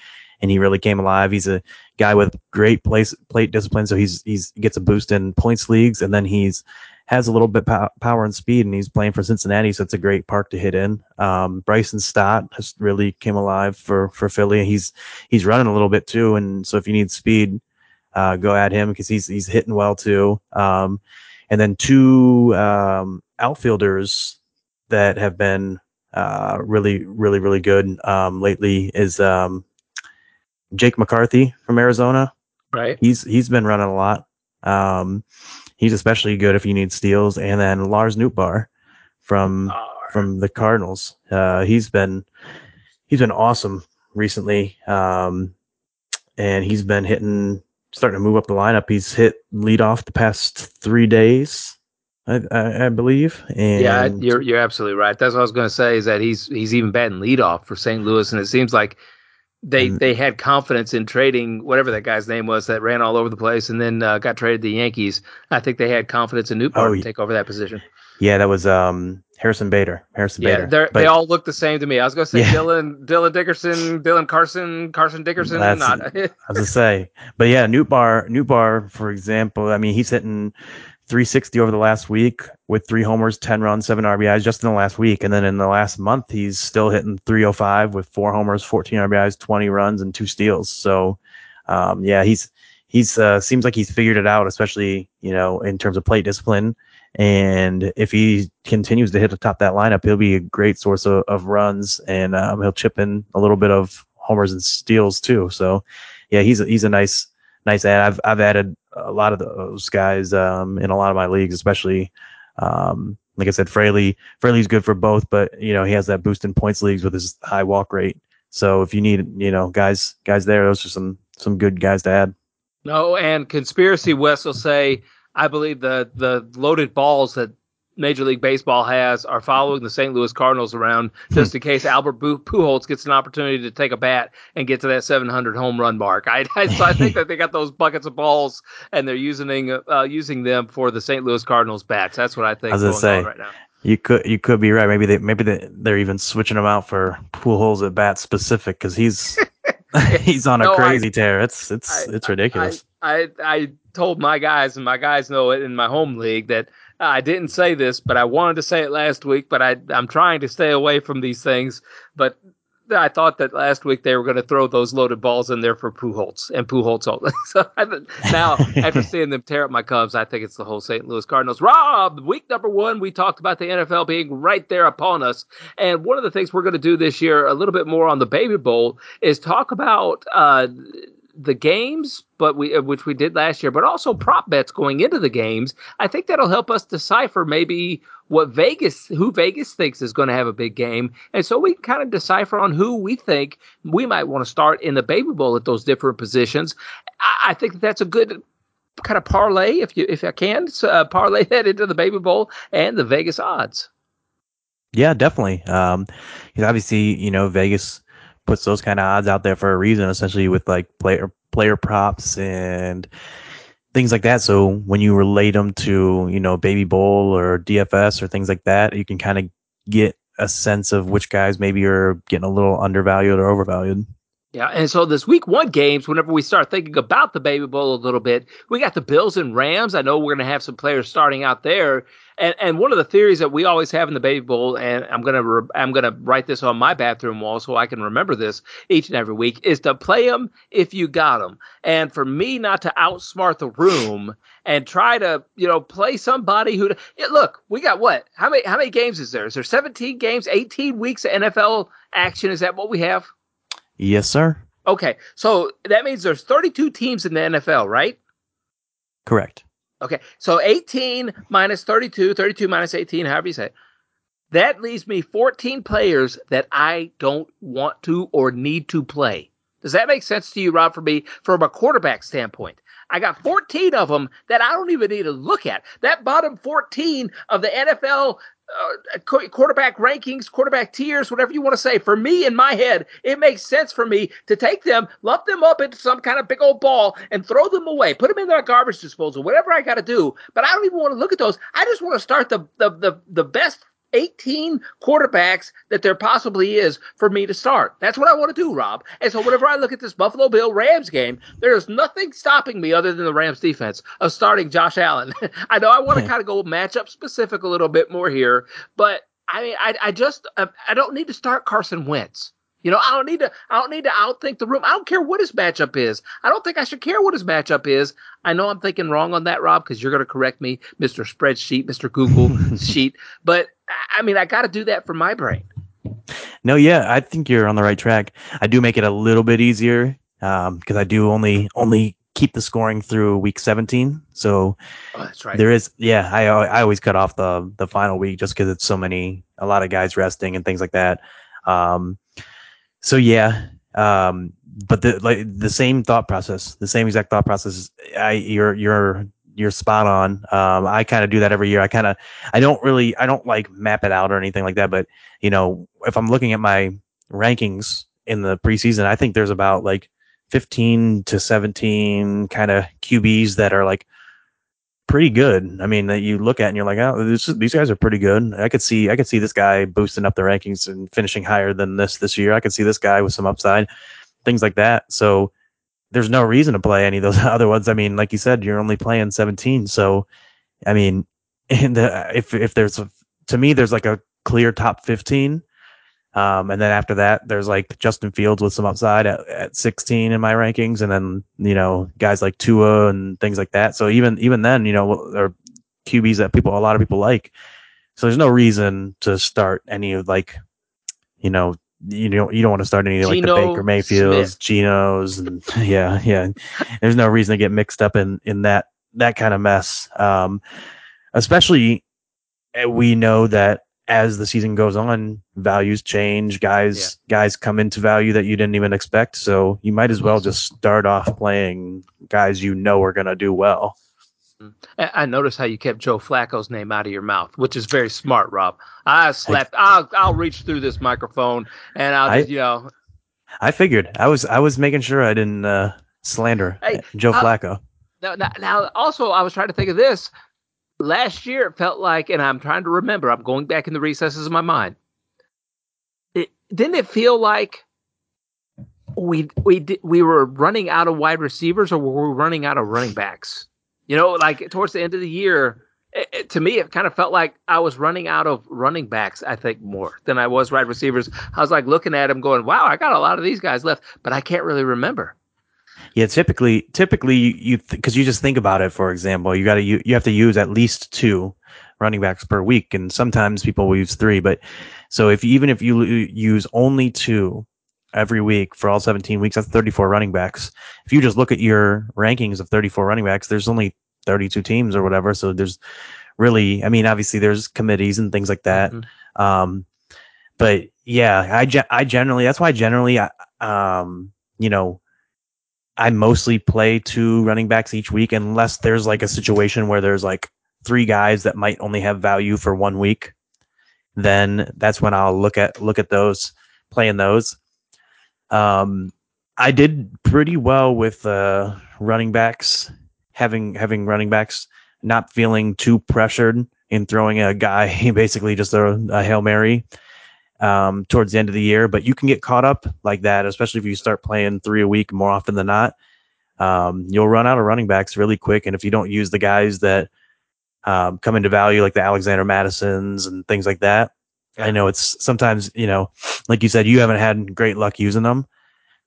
and he really came alive. He's a guy with great place plate discipline, so he's he's he gets a boost in points leagues, and then he's has a little bit pow- power and speed, and he's playing for Cincinnati, so it's a great park to hit in. Um, Bryson Stott has really came alive for for Philly. He's he's running a little bit too, and so if you need speed, uh, go at him because he's he's hitting well too. Um, and then two um, outfielders that have been uh, really, really, really good um, lately is um, Jake McCarthy from Arizona. Right. He's he's been running a lot. Um, he's especially good if you need steals, and then Lars Nootbaar from from the Cardinals. Uh, he's been he's been awesome recently, um, and he's been hitting, starting to move up the lineup. He's hit lead off the past three days, I, I, I believe. And yeah, you're you're absolutely right. That's what I was going to say. Is that he's he's even batting lead off for St. Louis, and it seems like they and, they had confidence in trading whatever that guy's name was that ran all over the place and then uh, got traded to the Yankees. I think they had confidence in Nootbaar oh, to take over that position. Yeah, that was um, Harrison Bader. Harrison yeah, Bader. But, they all look the same to me. I was going to say yeah. Dylan Dylan Dickerson, Dylan Carson, Carson Dickerson. That's, not. I was going to say, but yeah, Nootbaar, Newt Bar, for example. I mean, he's hitting 360 over the last week with three homers, 10 runs, seven RBIs just in the last week. And then in the last month, he's still hitting 305 with four homers, 14 RBIs, 20 runs, and two steals. So, um, yeah, he's, he's, uh, seems like he's figured it out, especially, you know, in terms of plate discipline. And if he continues to hit the top that lineup, he'll be a great source of, of runs and, um, he'll chip in a little bit of homers and steals too. So, yeah, he's a, he's a nice, nice add. I've, I've added a lot of those guys um, in a lot of my leagues, especially um, like I said, Fraley. Fraley's good for both, but you know he has that boost in points leagues with his high walk rate. So if you need you know guys guys there, those are some some good guys to add. No, and conspiracy Wes will say, I believe the the loaded balls that Major League Baseball has are following the St. Louis Cardinals around just in case Albert Pujols gets an opportunity to take a bat and get to that 700 home run mark. I, I, so I think that they got those buckets of balls and they're using uh, using them for the St. Louis Cardinals bats. That's what I think. I was gonna say, right now. You could you could be right. Maybe they maybe they, they're even switching them out for Pujols at bat specific because he's he's on a no, crazy I, tear. It's it's I, it's ridiculous. I, I I told my guys and my guys know it in my home league that I didn't say this, but I wanted to say it last week. But I, I'm trying to stay away from these things. But I thought that last week they were going to throw those loaded balls in there for Pujols and Pujols only. so I, now, after seeing them tear up my Cubs, I think it's the whole St. Louis Cardinals. Rob, week number one, we talked about the NFL being right there upon us, and one of the things we're going to do this year, a little bit more on the Baby Bowl, is talk about. Uh, the games, but we uh, which we did last year, but also prop bets going into the games. I think that'll help us decipher maybe what Vegas, who Vegas thinks is going to have a big game, and so we kind of decipher on who we think we might want to start in the Baby Bowl at those different positions. I, I think that that's a good kind of parlay if you if I can uh, parlay that into the Baby Bowl and the Vegas odds. Yeah, definitely. Um, obviously, you know, Vegas puts those kind of odds out there for a reason, essentially with like player player props and things like that. So when you relate them to you know Baby Bowl or DFS or things like that, you can kind of get a sense of which guys maybe are getting a little undervalued or overvalued. Yeah, and so this week one games, whenever we start thinking about the Baby Bowl a little bit, we got the Bills and Rams. I know we're going to have some players starting out there, and and one of the theories that we always have in the Baby Bowl, and I'm gonna re- I'm gonna write this on my bathroom wall so I can remember this each and every week, is to play them if you got them, and for me not to outsmart the room and try to you know play somebody who yeah, look we got what how many how many games is there is there 17 games 18 weeks of NFL action is that what we have? Yes, sir. Okay, so that means there's 32 teams in the NFL, right? Correct. Okay, so 18 minus 32, 32 minus 18, however you say it. That leaves me 14 players that I don't want to or need to play. Does that make sense to you, Rob, for me, from a quarterback standpoint? I got 14 of them that I don't even need to look at. That bottom 14 of the NFL uh, quarterback rankings, quarterback tiers, whatever you want to say. For me, in my head, it makes sense for me to take them, lump them up into some kind of big old ball, and throw them away, put them in their garbage disposal, whatever I got to do. But I don't even want to look at those. I just want to start the the the, the best 18 quarterbacks that there possibly is for me to start. That's what I want to do, Rob. And so whenever I look at this Buffalo Bill Rams game, there's nothing stopping me other than the Rams defense of starting Josh Allen. I know I want to hmm. kind of go matchup specific a little bit more here, but I mean, I, I just I don't need to start Carson Wentz. You know, I don't need to. I don't need to outthink the room. I don't care what his matchup is. I don't think I should care what his matchup is. I know I'm thinking wrong on that, Rob, because you're going to correct me, Mister Spreadsheet, Mister Google Sheet. But I mean, I got to do that for my brain. No, yeah, I think you're on the right track. I do make it a little bit easier because um, I do only only keep the scoring through week 17. So oh, that's right. There is, yeah. I I always cut off the the final week just because it's so many, a lot of guys resting and things like that. Um, so yeah, um, but the like the same thought process, the same exact thought process. I you're you're you're spot on. Um, I kind of do that every year. I kind of I don't really I don't like map it out or anything like that. But you know, if I'm looking at my rankings in the preseason, I think there's about like 15 to 17 kind of QBs that are like pretty good. I mean, that you look at and you're like, oh, this, these guys are pretty good. I could see, I could see this guy boosting up the rankings and finishing higher than this this year. I could see this guy with some upside, things like that. So there's no reason to play any of those other ones. I mean, like you said, you're only playing 17. So, I mean, if if there's a, to me, there's like a clear top 15 um, and then after that, there's like Justin Fields with some upside at, at 16 in my rankings, and then you know guys like Tua and things like that. So even even then, you know, there are QBs that people a lot of people like. So there's no reason to start any of like, you know, you don't you don't want to start any like the Baker Mayfields, Smith. Genos, and yeah, yeah. There's no reason to get mixed up in in that that kind of mess. Um, especially eh, we know that as the season goes on, values change. Guys, yeah. guys come into value that you didn't even expect. So you might as well just start off playing guys you know are going to do well. Mm-hmm. I noticed how you kept Joe Flacco's name out of your mouth, which is very smart, Rob. I slept. I, will I'll reach through this microphone and I'll just, I, you know. I figured I was I was making sure I didn't uh, slander hey, Joe uh, Flacco. Now, now, now, also I was trying to think of this last year it felt like, and I'm trying to remember, I'm going back in the recesses of my mind. It, didn't it feel like we we we were running out of wide receivers, or were we running out of running backs? You know, like towards the end of the year, it, it, to me, it kind of felt like I was running out of running backs. I think more than I was wide receivers. I was like looking at them, going, "Wow, I got a lot of these guys left," but I can't really remember. Yeah, typically, typically you because th- you just think about it. For example, you got to you, you have to use at least two running backs per week, and sometimes people will use three. But so if even if you use only two every week for all 17 weeks, that's 34 running backs. If you just look at your rankings of 34 running backs, there's only 32 teams or whatever. So there's really, I mean, obviously there's committees and things like that. Mm-hmm. Um, but yeah, I, ge- I generally, that's why I generally, um, you know, I mostly play two running backs each week unless there's like a situation where there's like three guys that might only have value for one week. Then that's when I'll look at look at those playing those. Um, I did pretty well with uh, running backs having having running backs not feeling too pressured in throwing a guy basically just a, a hail mary um, towards the end of the year. But you can get caught up like that, especially if you start playing three a week more often than not. Um, you'll run out of running backs really quick, and if you don't use the guys that um, come into value, like the Alexander Mattisons and things like that, I know it's sometimes you know, like you said, you haven't had great luck using them,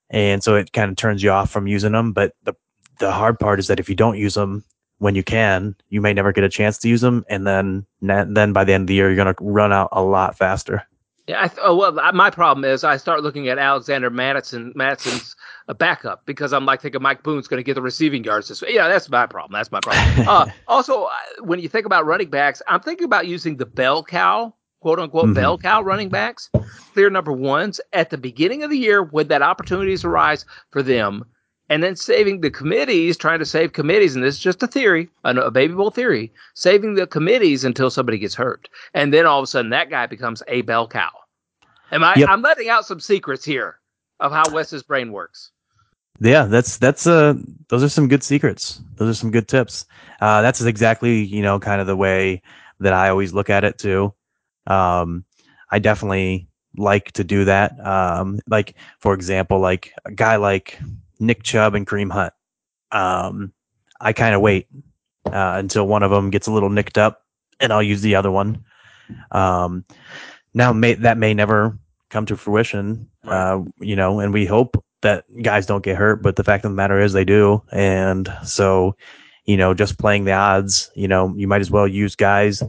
and so it kind of turns you off from using them. But the the hard part is that if you don't use them when you can, you may never get a chance to use them, and then then by the end of the year, you're going to run out a lot faster. Yeah, I th- oh, well, my problem is I start looking at Alexander Mattison, Mattison's a backup because I'm like thinking Mike Boone's going to get the receiving yards this way. Yeah, that's my problem. That's my problem. uh, also, uh, when you think about running backs, I'm thinking about using the bell cow, quote unquote, mm-hmm. bell cow running backs, clear number ones at the beginning of the year when that opportunities arise for them and then saving the committees, trying to save committees, and this is just a theory, a, baby bowl theory, saving the committees until somebody gets hurt, and then all of a sudden that guy becomes a bell cow. Am I? Yep. I'm letting out some secrets here of how Wes's brain works. Yeah, that's that's uh those are some good secrets. Those are some good tips. Uh, that's exactly you know kind of the way that I always look at it too. Um, I definitely like to do that. Um, like for example, like a guy like Nick Chubb and Kareem Hunt. Um, I kind of wait uh, until one of them gets a little nicked up, and I'll use the other one. Um, now may, that may never come to fruition. Uh, you know, and we hope that guys don't get hurt, but the fact of the matter is they do. And so, you know, just playing the odds, you know, you might as well use guys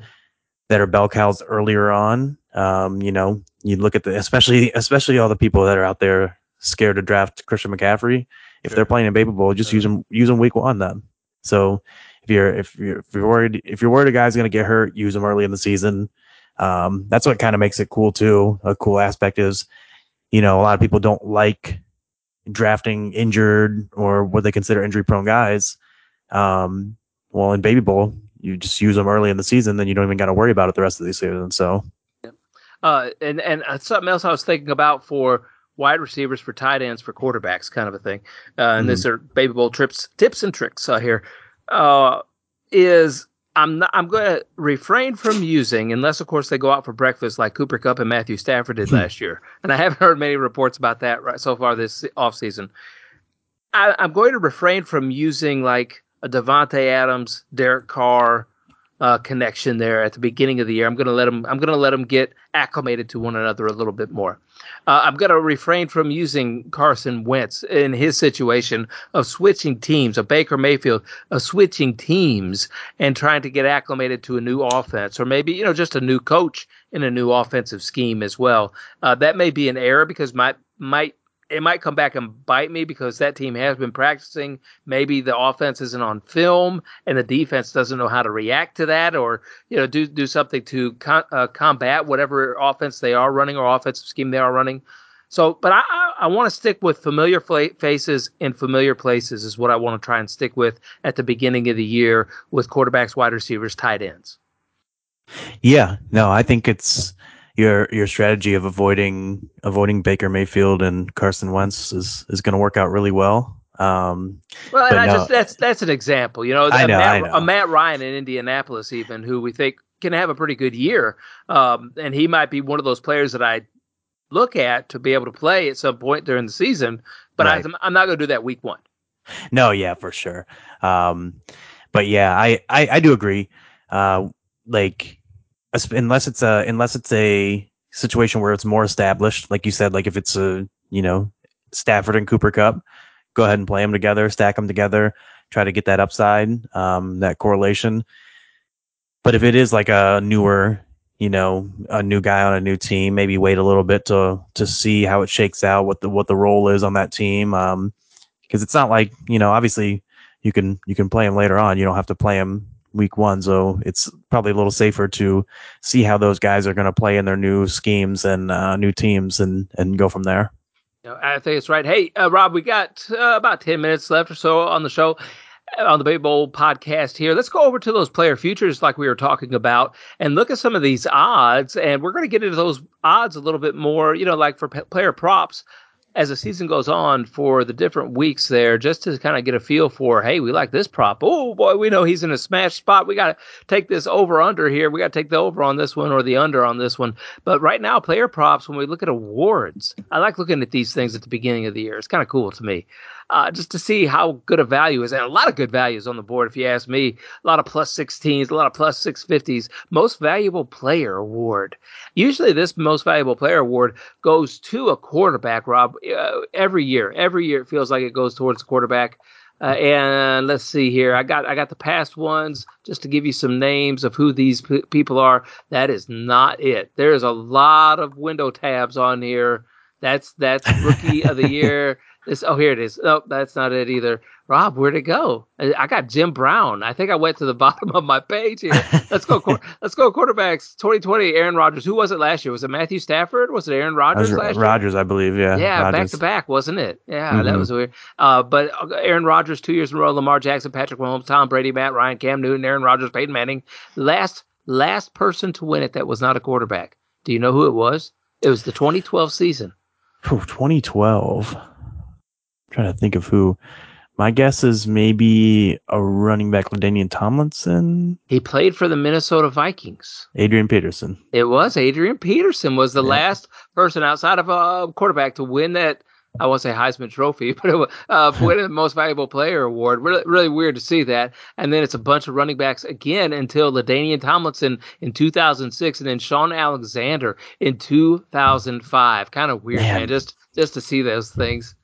that are bell cows earlier on. Um, you know, you look at the especially especially all the people that are out there scared to draft Christian McCaffrey. If sure. they're playing in Baby Bowl, just sure. use them use them week one then. So if you're if you're if you're worried if you're worried a guy's gonna get hurt, use them early in the season. Um, that's what kind of makes it cool too. A cool aspect is, you know, a lot of people don't like drafting injured or what they consider injury prone guys. Um, well, in Baby Bowl, you just use them early in the season, then you don't even got to worry about it the rest of the season. So, uh, and and uh, something else I was thinking about for wide receivers, for tight ends, for quarterbacks, kind of a thing. Uh, and mm-hmm. these are Baby Bowl trips, tips and tricks uh, here. Uh, is I'm not, I'm going to refrain from using unless, of course, they go out for breakfast like Cooper Kupp and Matthew Stafford did last year. And I haven't heard many reports about that right so far this offseason. I, I'm going to refrain from using like a Davante Adams, Derek Carr uh, connection there at the beginning of the year. I'm going to let them. I'm going to let them get acclimated to one another a little bit more. Uh, I'm going to refrain from using Carson Wentz in his situation of switching teams, of Baker Mayfield, of switching teams and trying to get acclimated to a new offense, or maybe you know just a new coach in a new offensive scheme as well. Uh, that may be an error because might might it might come back and bite me because that team has been practicing. Maybe the offense isn't on film and the defense doesn't know how to react to that, or you know, do do something to con- uh, combat whatever offense they are running or offensive scheme they are running. So, but I I, I want to stick with familiar faces in familiar places is what I want to try and stick with at the beginning of the year with quarterbacks, wide receivers, tight ends. Yeah, no, I think it's your your strategy of avoiding avoiding Baker Mayfield and Carson Wentz is is going to work out really well. Um, well, and I no, just that's that's an example. You know, I know, Matt, know. a Matt Ryan in Indianapolis, even who we think can have a pretty good year, um, and he might be one of those players that I look at to be able to play at some point during the season. But right. I, am not going to do that week one. No, yeah, for sure. Um, but yeah, I, I, I do agree. Uh, like unless it's a unless it's a situation where it's more established, like you said, like if it's a you know Stafford and Cooper Kupp, go ahead and play them together, stack them together, try to get that upside, um, that correlation. But if it is like a newer, you know, a new guy on a new team, maybe wait a little bit to to see how it shakes out, what the what the role is on that team. Um, because it's not like you know, obviously you can you can play him later on. You don't have to play him week one. So it's probably a little safer to see how those guys are going to play in their new schemes and uh, new teams and, and go from there. I think it's right. Hey, uh, Rob, we got uh, about 10 minutes left or so on the show on the Baby Bowl podcast here. Let's go over to those player futures like we were talking about and look at some of these odds. And we're going to get into those odds a little bit more, you know, like for p- player props as the season goes on for the different weeks there, just to kind of get a feel for, hey, we like this prop. Oh boy, we know he's in a smash spot. We got to take this over under here. We got to take the over on this one or the under on this one. But right now, player props, when we look at awards, I like looking at these things at the beginning of the year. It's kind of cool to me uh, just to see how good a value is. And a lot of good values on the board, if you ask me. A lot of plus 16s, a lot of plus 650s. Most valuable player award. Usually, this most valuable player award goes to a quarterback, Rob, uh, every year. Every year, it feels like it goes towards the quarterback. Uh, and let's see here. I got I got the past ones just to give you some names of who these p- people are. That is not it. There's a lot of window tabs on here. That's that's rookie of the year. This, oh, here it is. Oh, that's not it either. Rob, where'd it go? I got Jim Brown. I think I went to the bottom of my page here. Let's go. let's go. Quarterbacks 2020. Aaron Rodgers. Who was it last year? Was it Matthew Stafford? Was it Aaron Rodgers last year? Rodgers, I believe. Yeah. Yeah, back to back, wasn't it? Yeah, mm-hmm. that was weird. Uh, but uh, Aaron Rodgers two years in a row. Lamar Jackson, Patrick Mahomes, Tom Brady, Matt Ryan, Cam Newton, Aaron Rodgers, Peyton Manning. Last last person to win it that was not a quarterback. Do you know who it was? It was the 2012 season. Ooh, 2012 trying to think of who. My guess is maybe a running back, LaDainian Tomlinson. He played for the Minnesota Vikings. Adrian Peterson. It was Adrian Peterson was the yeah. last person outside of a quarterback to win that I won't say Heisman Trophy, but it, uh, winning the Most Valuable Player award. Really, really weird to see that. And then it's a bunch of running backs again until LaDainian Tomlinson in 2006, and then Shaun Alexander in 2005. Kind of weird, man. man. Just just to see those things.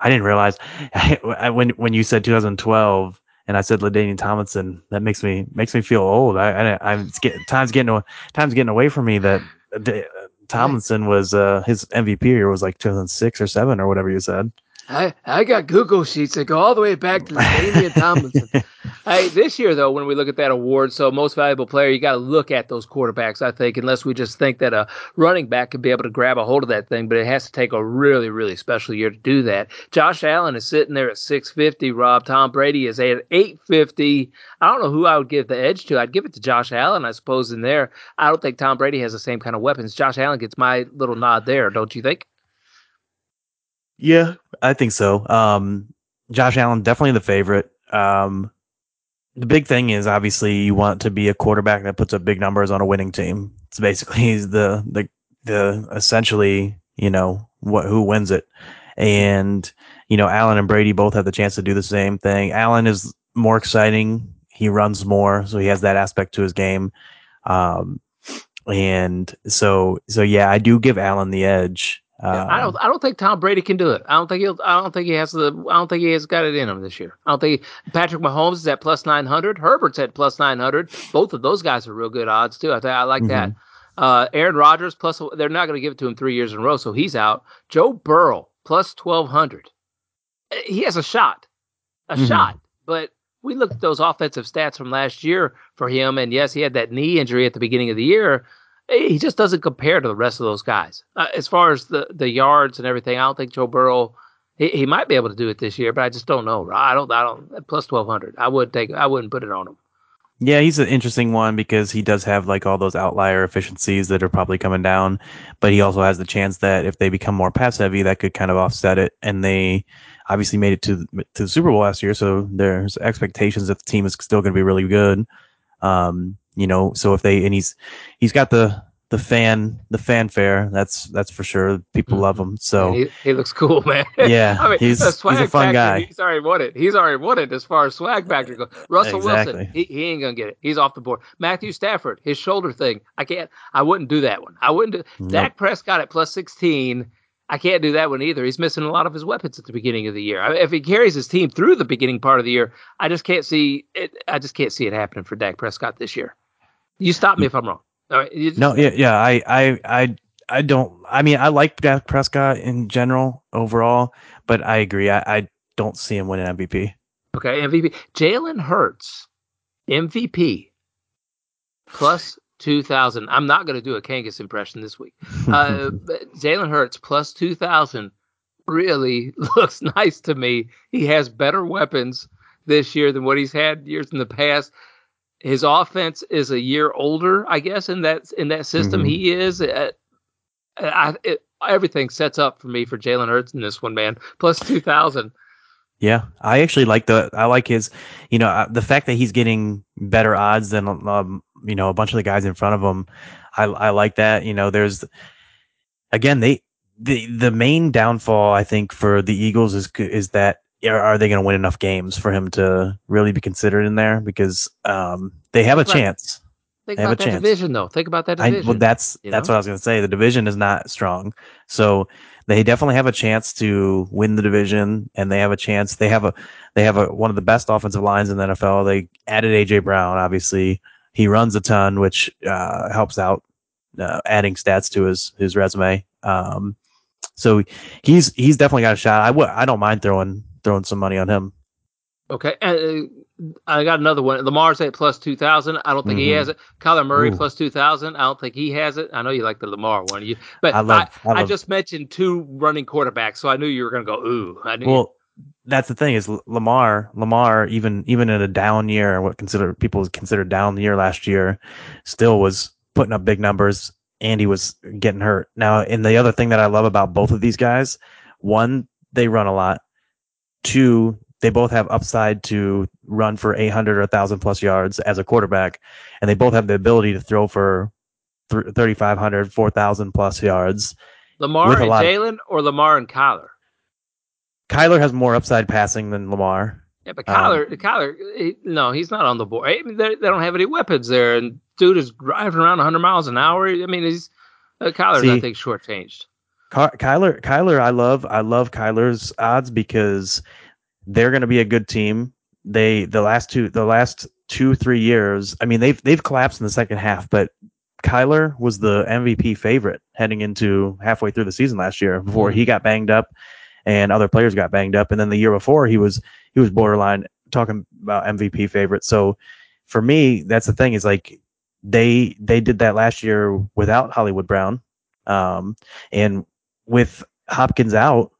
I didn't realize I, when when you said 2012 and I said LaDainian Tomlinson, that makes me makes me feel old. I, I I'm getting time's getting time's getting away from me that Tomlinson was uh his MVP year was like 2006 or seven or whatever you said. I, I got Google sheets that go all the way back to Damian Tomlinson. hey, this year though, when we look at that award, so most valuable player, you got to look at those quarterbacks. I think, unless we just think that a running back could be able to grab a hold of that thing, but it has to take a really, really special year to do that. Josh Allen is sitting there at 650. Rob Tom Brady is at 850. I don't know who I would give the edge to. I'd give it to Josh Allen, I suppose. In there, I don't think Tom Brady has the same kind of weapons. Josh Allen gets my little nod there, don't you think? Yeah, I think so. Um, Josh Allen definitely the favorite. Um, the big thing is obviously you want to be a quarterback that puts up big numbers on a winning team. It's basically the the the essentially you know what who wins it, and you know Allen and Brady both have the chance to do the same thing. Allen is more exciting. He runs more, so he has that aspect to his game. Um, and so so yeah, I do give Allen the edge. Um, I don't. I don't think Tom Brady can do it. I don't think he'll. I don't think he has the. I don't think he has got it in him this year. I don't think he, Patrick Mahomes is at plus nine hundred. Herbert's at plus nine hundred. Both of those guys are real good odds too. I think I like mm-hmm. that. Uh, Aaron Rodgers plus. They're not going to give it to him three years in a row, so he's out. Joe Burrow plus twelve hundred. He has a shot, a mm-hmm. shot. But we looked at those offensive stats from last year for him, and yes, he had that knee injury at the beginning of the year he just doesn't compare to the rest of those guys uh, as far as the the yards and everything. I don't think Joe Burrow. He, he might be able to do it this year, but I just don't know. I don't. I don't. Plus twelve hundred. I would take. I wouldn't put it on him. Yeah, he's an interesting one because he does have like all those outlier efficiencies that are probably coming down, but he also has the chance that if they become more pass heavy, that could kind of offset it. And they obviously made it to to the Super Bowl last year, so there's expectations that the team is still going to be really good. Um, you know, so if they and he's he's got the the fan the fanfare. That's that's for sure. People mm-hmm. love him. So he, he, looks cool, man. Yeah, I mean, he's, he's a fun factor, guy. He's already won it. He's already won it as far as swag factor goes. Russell exactly. Wilson, he, he ain't gonna get it. He's off the board. Matthew Stafford, his shoulder thing. I can't. I wouldn't do that one. I wouldn't do. Nope. Dak Prescott at plus sixteen. I can't do that one either. He's missing a lot of his weapons at the beginning of the year. I mean, if he carries his team through the beginning part of the year, I just can't see it. I just can't see it happening for Dak Prescott this year. You stop me if I'm wrong. Just, no, yeah, yeah. I, I, I, I don't. I mean, I like Dak Prescott in general overall, but I agree. I, I don't see him winning MVP. Okay, MVP. Jalen Hurts, MVP, plus two thousand. I'm not going to do a Kangas impression this week. Uh, Jalen Hurts plus two thousand really looks nice to me. He has better weapons this year than what he's had years in the past his offense is a year older, I guess, in that in that system. Mm-hmm. He is. Uh, I, it, everything sets up for me for Jalen Hurts in this one, man. Plus two thousand. Yeah, I actually like the I like his, you know, uh, the fact that he's getting better odds than um, you know a bunch of the guys in front of him. I I like that. You know, there's again they the the main downfall I think for the Eagles is is that are they going to win enough games for him to really be considered in there? Because um, they have a chance. Think they about that chance. division, though. Think about that division. I, well, that's that's know? what I was going to say. The division is not strong, so they definitely have a chance to win the division, and they have a chance. They have a they have a one of the best offensive lines in the NFL. They added AJ Brown. Obviously, he runs a ton, which uh, helps out, uh, adding stats to his his resume. Um, so he's he's definitely got a shot. I would I don't mind throwing throwing some money on him. Okay, uh, I got another one. Lamar's at plus two thousand. I don't think mm-hmm. he has it. Kyler Murray Ooh. plus two thousand. I don't think he has it. I know you like the Lamar one, you, but I, love, I, I, love, I just mentioned two running quarterbacks, so I knew you were going to go ooh. I knew. Well, that's the thing is Lamar. Lamar, even even in a down year, what consider people consider down year last year, still was putting up big numbers, and he was getting hurt. Now, and the other thing that I love about both of these guys, one, they run a lot Two, they both have upside to run for 800 or 1,000 plus yards as a quarterback, and they both have the ability to throw for 3,500, 4,000 plus yards. Lamar and Jalen, or Lamar and Kyler? Kyler has more upside passing than Lamar. Yeah, but Kyler, um, Kyler, he, no, he's not on the board. I mean, they, they don't have any weapons there, and dude is driving around 100 miles an hour. I mean, he's uh, Kyler's See, I think shortchanged. Kyler, Kyler, I love, I love Kyler's odds because they're going to be a good team. They the last two, the last two three years. I mean, they've they've collapsed in the second half, but Kyler was the MVP favorite heading into halfway through the season last year before he got banged up and other players got banged up. And then the year before he was he was borderline talking about MVP favorite. So for me, that's the thing is like they they did that last year without Hollywood Brown. Um, and with Hopkins out,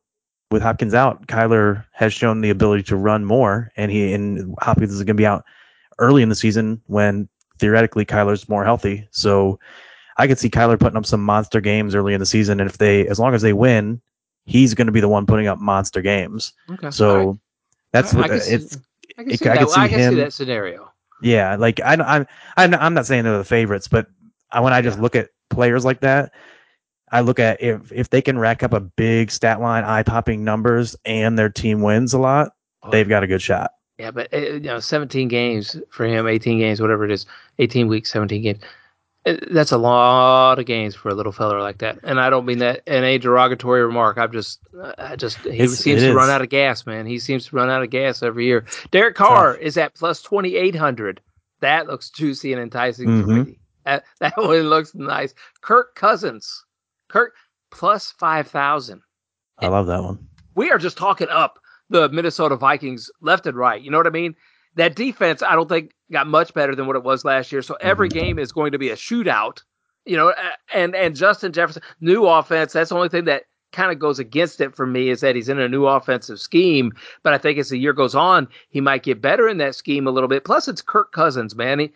with Hopkins out, Kyler has shown the ability to run more, and he and Hopkins is going to be out early in the season when theoretically Kyler's more healthy. So I could see Kyler putting up some monster games early in the season, and if they, as long as they win, he's going to be the one putting up monster games. Okay. So right. that's what I, uh, it's. I can, see, it, I can, see, I can him, see that scenario. Yeah, like I, I'm, I'm, I'm not saying they're the favorites, but when I just look at players like that, I look at if if they can rack up a big stat line, eye popping numbers, and their team wins a lot, oh. they've got a good shot. Yeah, but uh, you know, 17 games for him, 18 games, whatever it is, 18 weeks, 17 games. Uh, that's a lot of games for a little feller like that, and I don't mean that in a derogatory remark. I'm just, I just he it's, seems to is. run out of gas, man. He seems to run out of gas every year. Derek Carr is at plus 2,800. That looks juicy and enticing mm-hmm. That, that one looks nice. Kirk Cousins Kirk plus 5,000. I love that one. We are just talking up the Minnesota Vikings left and right. You know what I mean? That defense, I don't think got much better than what it was last year. So every mm-hmm. game is going to be a shootout. You know, and and Justin Jefferson, new offense. That's the only thing that kind of goes against it for me is that he's in a new offensive scheme. But I think as the year goes on, he might get better in that scheme a little bit. Plus, it's Kirk Cousins, man. He,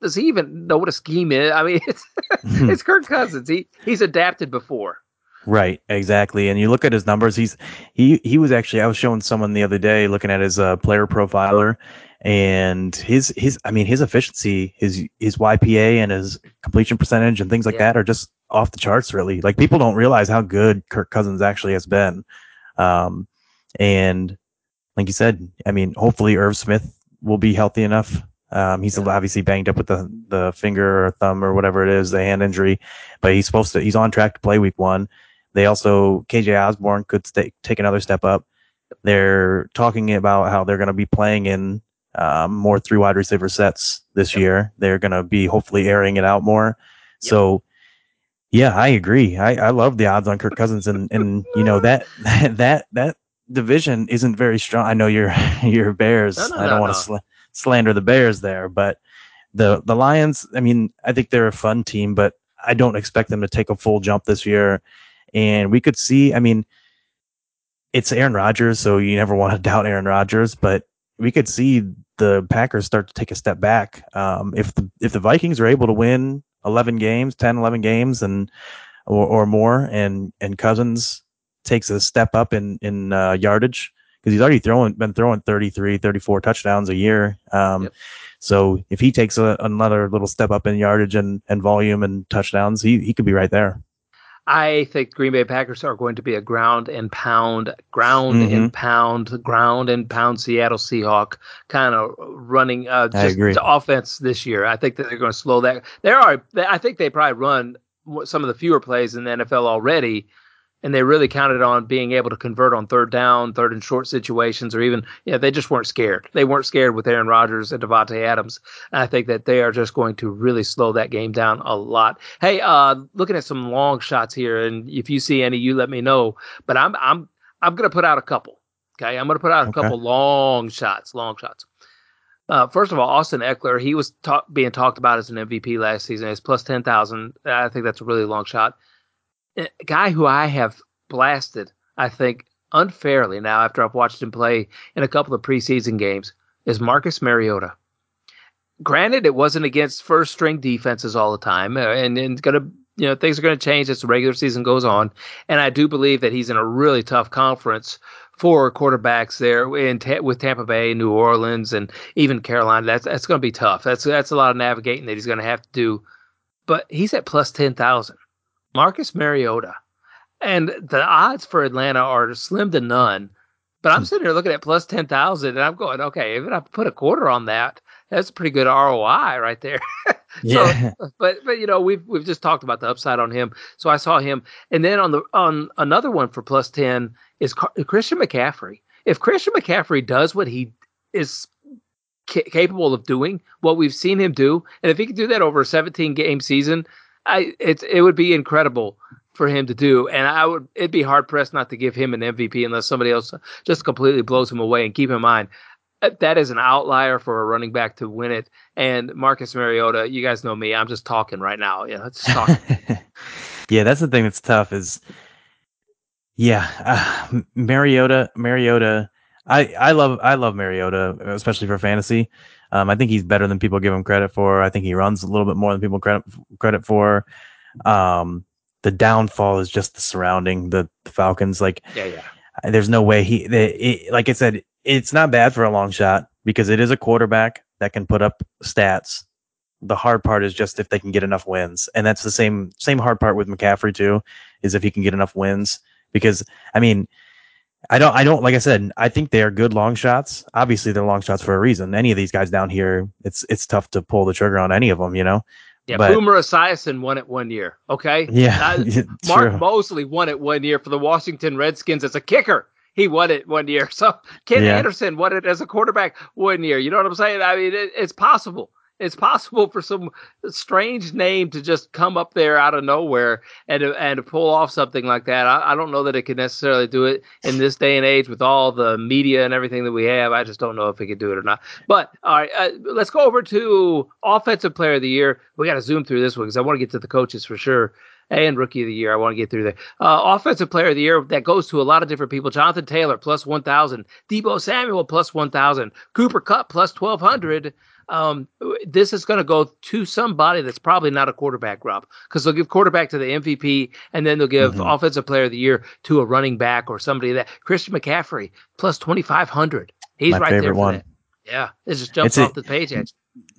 does he even know what a scheme is? I mean, it's it's Kirk Cousins. He he's adapted before. Right, exactly. And you look at his numbers. He's he he was actually. I was showing someone the other day looking at his uh, player profiler, and his his I mean his efficiency, his his YPA and his completion percentage and things like yeah. that are just off the charts. Really, like people don't realize how good Kirk Cousins actually has been. Um, and like you said, I mean, hopefully Irv Smith will be healthy enough. Um, he's yeah. obviously banged up with the the finger or thumb or whatever it is, the hand injury, but he's supposed to. He's on track to play week one. They also KJ Osborn could stay, take another step up. They're talking about how they're going to be playing in um, more three wide receiver sets this yep. year. They're going to be hopefully airing it out more. Yep. So, yeah, I agree. I, I love the odds on Kirk Cousins, and and you know that that that division isn't very strong. I know you're you're Bears. No, no, I don't no, want to sl- slander the Bears there, but the the Lions. I mean, I think they're a fun team, but I don't expect them to take a full jump this year. And we could see. I mean, it's Aaron Rodgers, so you never want to doubt Aaron Rodgers, but we could see the Packers start to take a step back. Um, if the if the Vikings are able to win 11 games, 10, 11 games, and or, or more, and and Cousins takes a step up in in uh, yardage because he's already throwing been throwing 33, 34 touchdowns a year. Um, yep. So if he takes a, another little step up in yardage and, and volume and touchdowns, he he could be right there. I think Green Bay Packers are going to be a ground and pound, ground mm-hmm. and pound, ground and pound Seattle Seahawk kind of running uh, just offense this year. I think that they're going to slow that. There are, I think they probably run some of the fewer plays in the NFL already and they really counted on being able to convert on third down, third and short situations, or even yeah, they just weren't scared. They weren't scared with Aaron Rodgers and Davante Adams. And I think that they are just going to really slow that game down a lot. Hey, uh, looking at some long shots here, and if you see any, you let me know. But I'm I'm I'm gonna put out a couple. Okay, I'm gonna put out a okay. couple long shots, long shots. Uh, first of all, Austin Ekeler, he was talk, being talked about as an MVP last season. It's plus 10,000. I think that's a really long shot a guy who I have blasted, I think, unfairly now after I've watched him play in a couple of preseason games is Marcus Mariota. Granted, it wasn't against first string defenses all the time, uh, and, and gonna you know things are going to change as the regular season goes on. And I do believe that he's in a really tough conference for quarterbacks there in with Tampa Bay, New Orleans, and even Carolina. That's that's going to be tough. That's that's a lot of navigating that he's going to have to do. But he's at plus ten thousand. Marcus Mariota. And the odds for Atlanta are slim to none. But I'm hmm. sitting here looking at plus ten thousand, and I'm going, okay, if I put a quarter on that, that's a pretty good ROI right there. yeah. So, but but you know we've we've just talked about the upside on him. So I saw him, and then on the on another one for plus ten is Christian McCaffrey. If Christian McCaffrey does what he is ca- capable of doing, what we've seen him do, and if he can do that over a 17 game season, I it it would be incredible for him to do. And I would it'd be hard pressed not to give him an MVP unless somebody else just completely blows him away. And keep in mind uh, that is an outlier for a running back to win it. And Marcus Mariota, you guys know me, I'm just talking right now. Yeah, just talking. yeah, that's the thing that's tough is yeah, uh, Mariota, Mariota. I I love I love Mariota, especially for fantasy. Um, I think he's better than people give him credit for. I think he runs a little bit more than people credit credit for. Um, the downfall is just the surrounding the, the Falcons. Like, yeah, yeah. There's no way he. It, like I said, it's not bad for a long shot because it is a quarterback that can put up stats. The hard part is just if they can get enough wins, and that's the same same hard part with McCaffrey too. Is if he can get enough wins because I mean. I don't, I don't, like I said, I think they are good long shots. Obviously, they're long shots for a reason. Any of these guys down here, it's, it's tough to pull the trigger on any of them, you know? Yeah, but, Boomer Esiason won it one year. Okay. Yeah. Uh, Mark true. Moseley won it one year for the Washington Redskins as a kicker. He won it one year. So Ken yeah. Anderson won it as a quarterback one year. You know what I'm saying? I mean, it, it's possible it's possible for some strange name to just come up there out of nowhere and and pull off something like that. I, I, don't know that it could necessarily do it in this day and age with all the media and everything that we have. I just don't know if it could do it or not. But all right, uh, let's go over to offensive player of the year. We got to zoom through this one because I want to get to the coaches for sure. And rookie of the year, I want to get through there. Uh, offensive player of the year that goes to a lot of different people. Jonathan Taylor plus one thousand, Deebo Samuel plus one thousand, Cooper Kupp plus twelve hundred um, this is going to go to somebody that's probably not a quarterback, Rob, because they'll give quarterback to the MVP and then they'll give mm-hmm. offensive player of the year to a running back or somebody that Christian McCaffrey plus 2,500. He's My right there. one. That. Yeah. It just jumps it's off a, the page.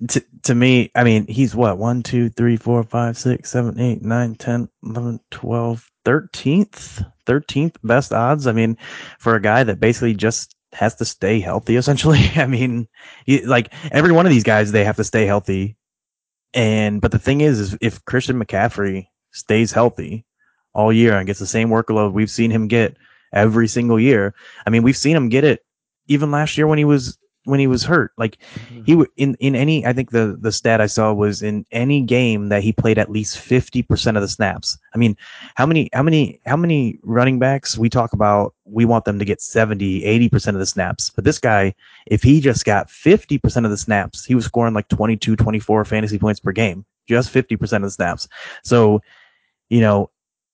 To, to me, I mean, he's what? 1, 2, 3, 4, 5, 6, 7, 8, 9, 10, 11, 12, 13th, 13th best odds. I mean, for a guy that basically just has to stay healthy essentially. I mean, like every one of these guys, they have to stay healthy. And, but the thing is, is if Christian McCaffrey stays healthy all year and gets the same workload we've seen him get every single year. I mean, we've seen him get it even last year when he was when he was hurt. Like mm-hmm. he would in in any I think the the stat I saw was in any game that he played at least 50% of the snaps. I mean, how many how many how many running backs we talk about we want them to get 70, 80% of the snaps. But this guy, if he just got 50% of the snaps, he was scoring like 22, 24 fantasy points per game. Just 50% of the snaps. So, you know,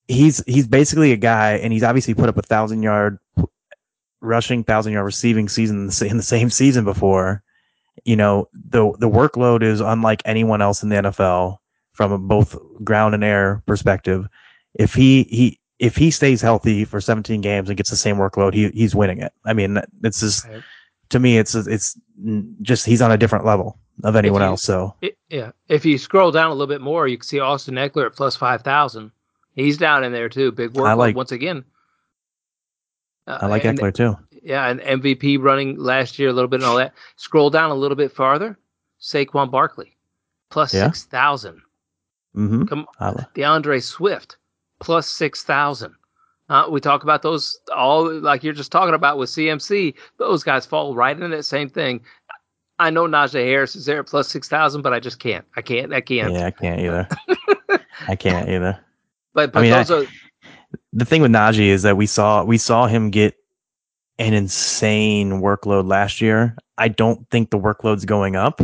he's he's basically a guy and he's obviously put up a thousand yard rushing, thousand yard receiving season in the same season before. You know, the the workload is unlike anyone else in the NFL from a both ground and air perspective. If he he if he stays healthy for 17 games and gets the same workload, he he's winning it. I mean, it's just right. to me, it's it's just he's on a different level of anyone you, else. So it, yeah, if you scroll down a little bit more, you can see Austin Ekeler at plus five thousand. He's down in there too. Big workload like, once again. Uh, I like and, Ekeler too. Yeah, and MVP running last year a little bit and all that. Scroll down a little bit farther. Saquon Barkley, plus yeah. six thousand. Mm-hmm. Come, on. D'Andre Swift, plus six thousand. Uh, we talk about those all like you're just talking about with CMC. Those guys fall right in that same thing. I know Najee Harris is there at plus six thousand, but I just can't. I can't. I can't. Yeah, I can't either. I can't either. But but I mean, those I, are the thing with Najee is that we saw we saw him get an insane workload last year. I don't think the workload's going up.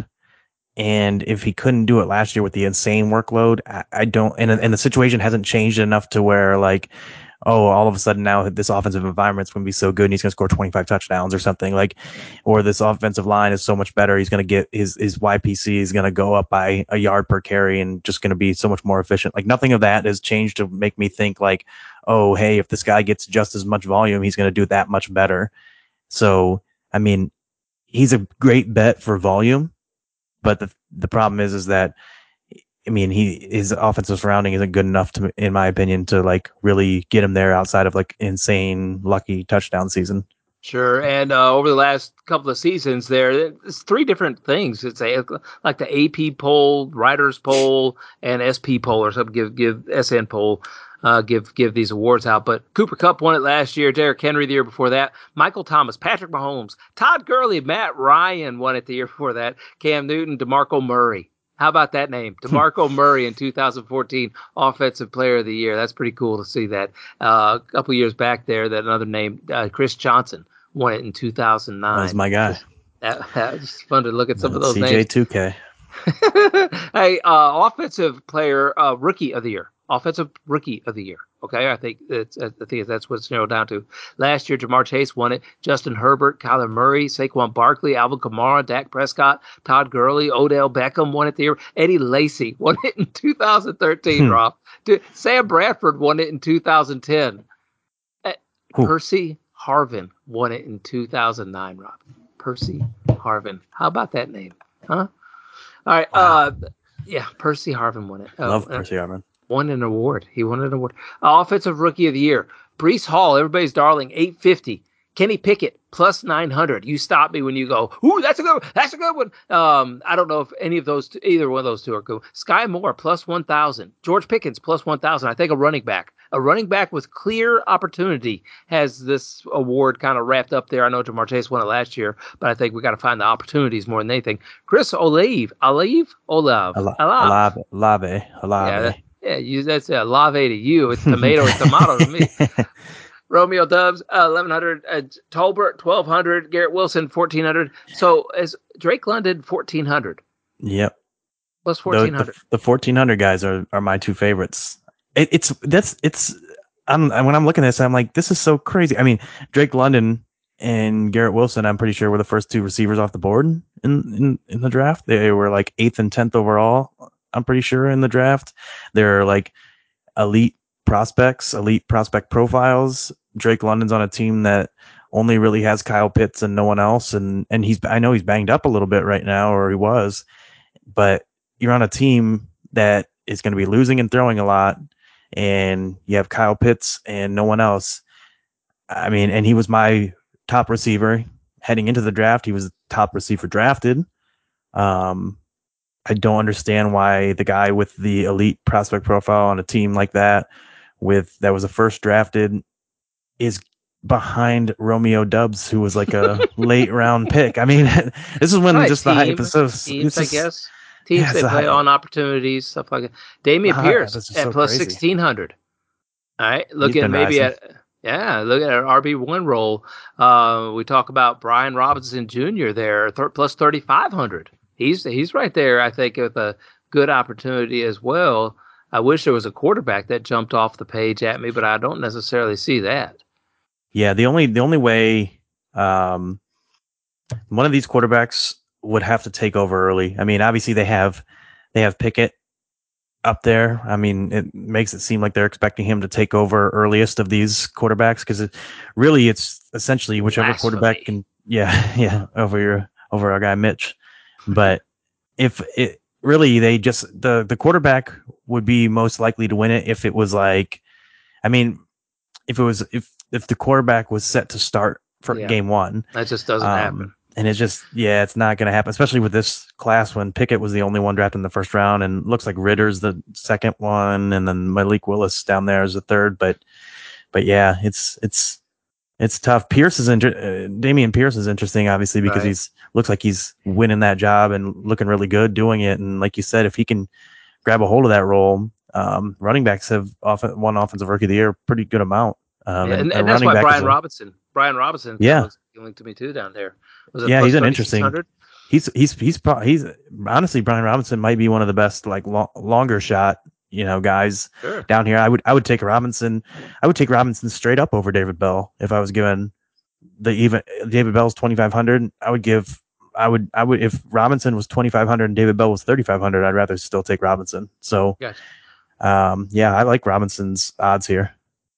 And if he couldn't do it last year with the insane workload, I, I don't, and, and the situation hasn't changed enough to where like, oh, all of a sudden now this offensive environment's going to be so good and he's going to score 25 touchdowns or something like, or this offensive line is so much better. He's going to get his, his YPC is going to go up by a yard per carry and just going to be so much more efficient. Like nothing of that has changed to make me think like, oh, hey, if this guy gets just as much volume, he's going to do that much better. So, I mean, he's a great bet for volume, but the, the problem is, is that I mean, he his offensive surrounding isn't good enough to, in my opinion, to like really get him there outside of like insane lucky touchdown season. Sure, and uh, over the last couple of seasons, there it's three different things. It's a like the AP poll, writers poll, and SP poll, or something. Give give SN poll, uh, give give these awards out. But Cooper Kupp won it last year. Derrick Henry the year before that. Michael Thomas, Patrick Mahomes, Todd Gurley, Matt Ryan won it the year before that. Cam Newton, DeMarco Murray. How about that name? DeMarco Murray in 2014 Offensive Player of the Year. That's pretty cool to see that. Uh, a couple years back there, that another name, uh, Chris Johnson, won it in 2009. That was my guy. That, that was fun to look at some of those names. CJ2K. hey, uh, Offensive Player, uh, Rookie of the Year. Offensive Rookie of the Year. Okay, I think it's I think that's what it's narrowed down to. Last year, Ja'Marr Chase won it. Justin Herbert, Kyler Murray, Saquon Barkley, Alvin Kamara, Dak Prescott, Todd Gurley, Odell Beckham won it the year. Eddie Lacy won it in 2013. Hmm. Rob, Dude, Sam Bradford won it in 2010. Uh, Who? Percy Harvin won it in 2009. Rob, Percy Harvin. How about that name? Huh? All right. Uh, yeah, Percy Harvin won it. Uh, Love uh, Percy Harvin. Won an award. He won an award. Uh, Offensive Rookie of the Year. Breece Hall, everybody's darling, 850. Kenny Pickett, plus 900. You stop me when you go, ooh, that's a good one. That's a good one. Um, I don't know if any of those, two, either one of those two are good. Sky Moore, plus 1,000. George Pickens, plus 1,000. I think a running back. A running back with clear opportunity has this award kind of wrapped up there. I know Ja'Marr Chase won it last year, but I think we got to find the opportunities more than anything. Chris Olave, Olave, Olave, Olave. Alave. Alave. Yeah, yeah, you, that's a lave to you. It's tomato, it's tomato to me. Romeo Doubs, uh, 1100. Uh, Tolbert, 1200. Garrett Wilson, 1400. So is Drake London, 1400. Yep. Plus The, 1400. the, the 1400 guys are, are my two favorites. It, it's that's it's I'm when I'm looking at this, I'm like, this is so crazy. I mean, Drake London and Garrett Wilson, I'm pretty sure were the first two receivers off the board in in, in the draft. They were like eighth and tenth overall. I'm pretty sure in the draft. They're like elite prospects, elite prospect profiles. Drake London's on a team that only really has Kyle Pitts and no one else, and and he's I know he's banged up a little bit right now, or he was, but you're on a team that is going to be losing and throwing a lot, and you have Kyle Pitts and no one else. I mean, and he was my top receiver heading into the draft. He was top receiver drafted. Um, I don't understand why the guy with the elite prospect profile on a team like that, with that was a first drafted, is behind Romeo Doubs, who was like a late round pick. I mean, this is when Right, just the hype is so. Teams, it's I guess. Teams yeah, they play high- on opportunities, stuff like that. Dameon Uh, Pierce at so 1600. All right. Looking maybe rising. at. Yeah, look at our RB1 role. Uh, we talk about Brian Robinson Jr. there, th- plus 3,500. He's he's right there, I think, with a good opportunity as well. I wish there was a quarterback that jumped off the page at me, but I don't necessarily see that. Yeah, the only the only way um, one of these quarterbacks would have to take over early. I mean, obviously they have they have Pickett up there. I mean, it makes it seem like they're expecting him to take over earliest of these quarterbacks because it really it's essentially whichever quarterback can. Yeah, yeah, over your over our guy Mitch. But if it really they just the the quarterback would be most likely to win it if it was like, I mean, if it was if if the quarterback was set to start for Yeah. game one. That just doesn't Um, happen. And it's just, yeah, it's not going to happen, especially with this class when Pickett was the only one drafted in the first round, and looks like Ridder's the second one, and then Malik Willis down there is the third. But, but yeah, it's it's it's tough. Pierce is inter- uh, Dameon Pierce is interesting, obviously, because Right. he's looks like he's winning that job and looking really good doing it. And like you said, if he can grab a hold of that role, um, running backs have often won offensive rookie of the year pretty good amount. Um, Yeah, and, a and that's why Brian Robinson, Brian Robinson, Yeah. was linked to me too down there. Was Yeah, he's an interesting- 3600? he's he's he's he's honestly Brian Robinson might be one of the best like lo- longer shot you know guys Sure. down here. I would I would take Robinson. I would take Robinson straight up over David Bell if I was given the even David Bell's twenty five hundred. I would give. I would I would if Robinson was twenty five hundred and David Bell was thirty five hundred. I'd rather still take Robinson. So, Gotcha. um, yeah, I like Robinson's odds here.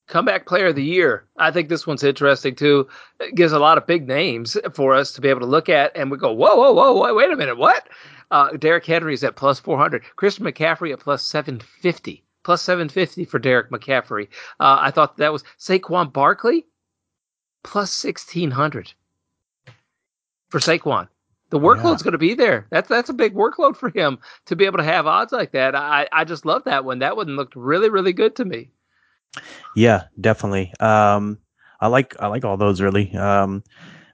Comeback player of the year. I think this one's interesting too. It gives a lot of big names for us to be able to look at, and we go, whoa, whoa, whoa, whoa wait a minute, what? Uh, Derrick Henry's at plus 400. Christian McCaffrey at plus 750. Plus 750 for Derek McCaffrey. Uh, I thought that was Saquon Barkley. plus 1600 for Saquon. The workload's yeah. going to be there. That's that's a big workload for him to be able to have odds like that. I I just love that one. That one looked really really good to me. Yeah, definitely. Um, I like I like all those really. Um,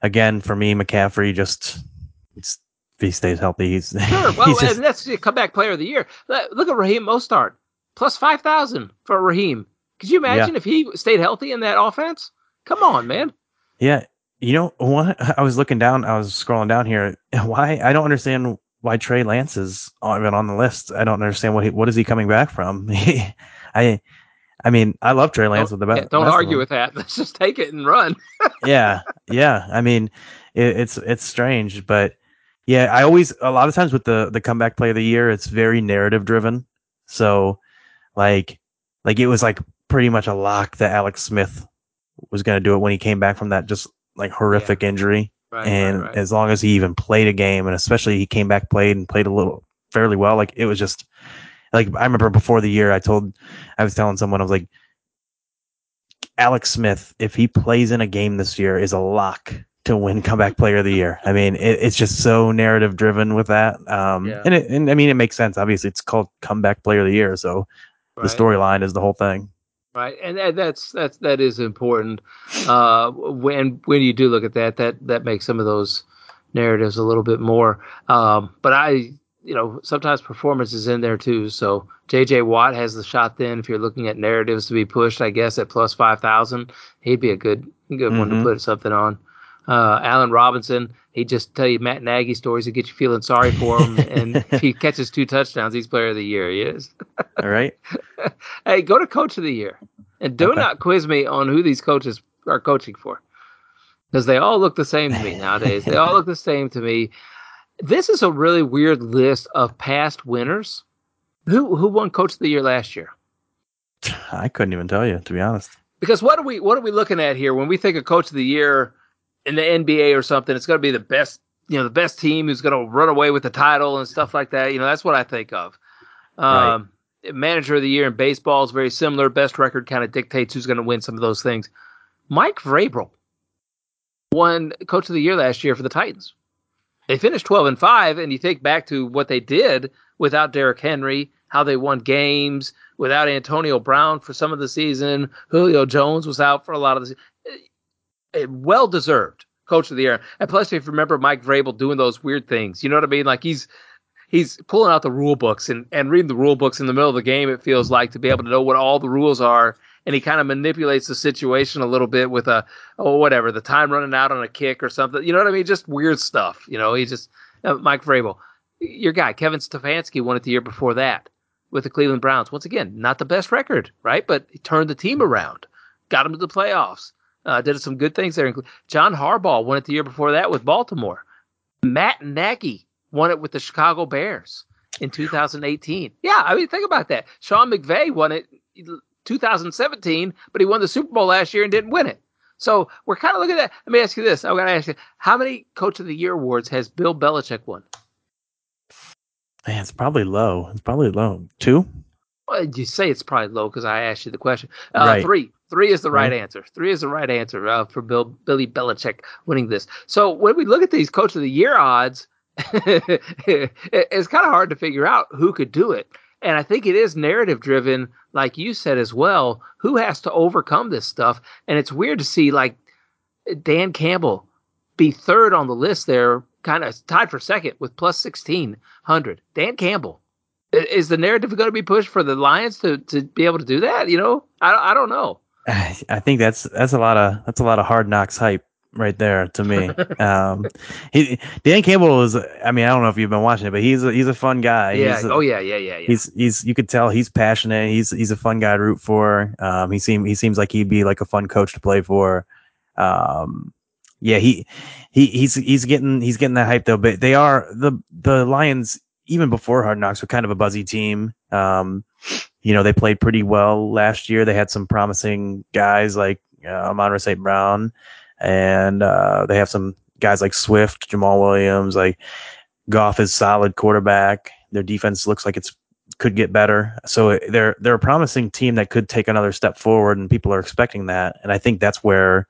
again, for me, McCaffrey just if he stays healthy, he's sure. Well, he's just, and that's the comeback player of the year. Look at Raheem Mostert plus five thousand for Raheem. Could you imagine yeah. if he stayed healthy in that offense? Come on, man. Yeah, you know what? I was looking down. I was scrolling down here. Why? I don't understand why Trey Lance is even on the list. I don't understand what he, what is he coming back from. I, I mean, I love Trey Lance don't, with the best. Don't argue with that. Let's just take it and run. yeah, yeah. I mean, it, it's it's strange, but yeah, I always a lot of times with the the comeback play of the year, it's very narrative driven. So, like, like it was like pretty much a lock that Alex Smith was going to do it when he came back from that just like horrific yeah. injury. Right, and right, right. as long as he even played a game, and especially he came back, played and played a little fairly well, like it was just like I remember before the year, I told, I was telling someone, I was like, Alex Smith, if he plays in a game this year, is a lock to win comeback player of the year. I mean, it, it's just so narrative driven with that. Um, yeah. and it, and I mean, it makes sense. Obviously, it's called comeback player of the year, so the storyline is the whole thing right and that, that's that's that is important uh, when when you do look at that that that makes some of those narratives a little bit more um, but i you know sometimes performance is in there too so jj watt has the shot then if you're looking at narratives to be pushed i guess at plus 5000 he'd be a good good mm-hmm. one to mm-hmm. put something on uh, Allen Robinson, he just tell you Matt Nagy stories to get you feeling sorry for him. and if he catches two touchdowns, he's player of the year. He is. All right. hey, go to coach of the year. And do okay. not quiz me on who these coaches are coaching for. Because they all look the same to me nowadays. they all look the same to me. This is a really weird list of past winners. Who who won coach of the year last year? I couldn't even tell you, to be honest. Because what are we what are we looking at here when we think of coach of the year in the NBA or something? It's going to be the best, you know, the best team who's going to run away with the title and stuff like that. You know, that's what I think of. Um, right. Manager of the year in baseball is very similar. Best record kind of dictates who's going to win some of those things. Mike Vrabel won Coach of the Year last year for the Titans. They finished 12 and 5, and you think back to what they did without Derrick Henry, how they won games, without Antonio Brown for some of the season. Julio Jones was out for a lot of the season. Well deserved Coach of the Year. And plus, if you remember Mike Vrabel doing those weird things, you know what I mean? Like he's he's pulling out the rule books and, and reading the rule books in the middle of the game, it feels like, to be able to know what all the rules are. And he kind of manipulates the situation a little bit with a, oh, whatever, the time running out on a kick or something. You know what I mean? Just weird stuff. You know, he just, uh, Mike Vrabel, your guy, Kevin Stefanski won it the year before that with the Cleveland Browns. Once again, not the best record, right? But he turned the team around, got them to the playoffs, uh, did some good things there. John Harbaugh won it the year before that with Baltimore. Matt Nagy won it with the Chicago Bears in 2018. Yeah, I mean, think about that. Sean McVay won it 2017, but he won the Super Bowl last year and didn't win it. So we're kind of looking at that. Let me ask you this. I'm going to ask you, how many Coach of the Year awards has Bill Belichick won? Man, it's probably low. It's probably low. Two? Well, you say it's probably low because I asked you the question. Uh, right. Three. Three is the right, answer. Three is the right answer uh, for Bill Billy Belichick winning this. So when we look at these Coach of the Year odds, it's kind of hard to figure out who could do it. And I think it is narrative driven, like you said as well. Who has to overcome this stuff? And it's weird to see like Dan Campbell be third on the list there, kind of tied for second with plus 1600. Dan Campbell. Is the narrative going to be pushed for the Lions to, to be able to do that? You know, I, I don't know. I think that's that's a lot of that's a lot of hard knocks hype right there to me. um, he Dan Campbell is. I mean, I don't know if you've been watching it, but he's a, he's a fun guy. Yeah. A, oh yeah, yeah, yeah, yeah. He's he's you could tell he's passionate. He's he's a fun guy to root for. Um, he seem he seems like he'd be like a fun coach to play for. Um, yeah, he he he's he's getting he's getting that hype though. But they are the the Lions even before Hard Knocks were kind of a buzzy team. Um, you know, they played pretty well last year. They had some promising guys like uh, Amon St. Brown and uh, they have some guys like Swift, Jamaal Williams, like Goff is solid quarterback. Their defense looks like it's could get better. So they're they're a promising team that could take another step forward, and people are expecting that. And I think that's where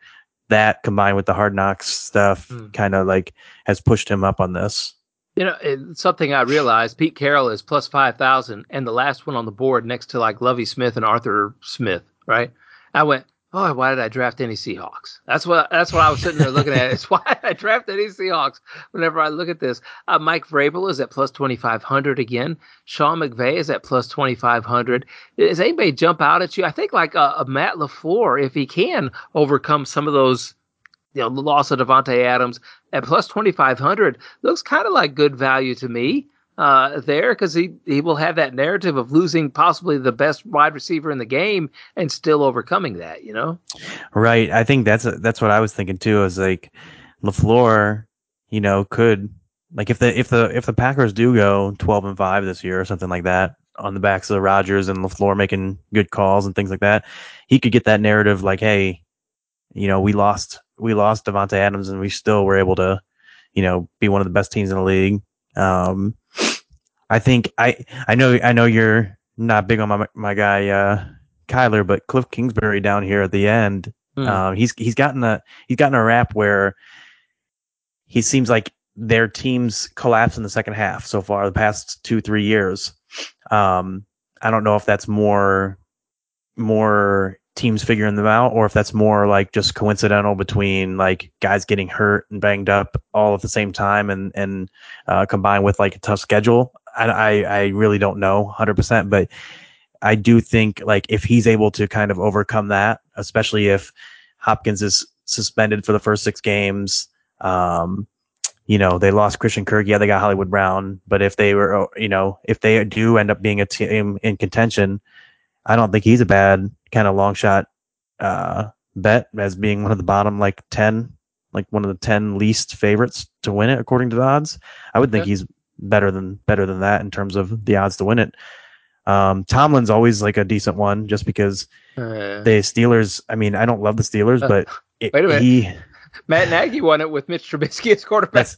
that combined with the hard knocks stuff mm. kind of like has pushed him up on this. You know, something I realized Pete Carroll is plus 5,000 and the last one on the board next to like Lovie Smith and Arthur Smith, right? I went, oh, why did I draft any Seahawks? That's what that's what I was sitting there looking at. It's why I draft any Seahawks. Whenever I look at this, uh, Mike Vrabel is at plus twenty five hundred again. Sean McVay is at plus twenty five hundred. Does anybody jump out at you? I think like a, uh, a Matt LaFleur, if he can overcome some of those. You know, the loss of Davante Adams at plus twenty five hundred looks kind of like good value to me uh, there because he, he will have that narrative of losing possibly the best wide receiver in the game and still overcoming that, you know? Right. I think that's that's what I was thinking too. Is like LaFleur, you know, could like if the if the if the Packers do go twelve and five this year or something like that on the backs of Rodgers and LaFleur making good calls and things like that, he could get that narrative like, hey, you know, we lost we lost Davante Adams and we still were able to, you know, be one of the best teams in the league. Um, I think I I know I know you're not big on my my guy uh, Kyler, but Cliff Kingsbury down here at the end, mm. um, he's he's gotten a he's gotten a rap where he seems like their teams collapse in the second half so far the past two three years. Um, I don't know if that's more more teams figuring them out or if that's more like just coincidental between like guys getting hurt and banged up all at the same time and and uh, combined with like a tough schedule I, I really don't know 100%, but I do think like if he's able to kind of overcome that, especially if Hopkins is suspended for the first six games, um, you know, they lost Christian Kirk. Yeah, they got Hollywood Brown, but if they were, you know, if they do end up being a team in contention, I don't think he's a bad kind of long shot uh, bet as being one of the bottom like 10, like one of the 10 least favorites to win it according to the odds. I would think yeah. he's better than better than that in terms of the odds to win it. Um, Tomlin's always like a decent one just because uh, the Steelers. I mean, I don't love the Steelers, uh, but it, wait a minute. He, Matt Nagy won it with Mitch Trubisky as quarterback. That's,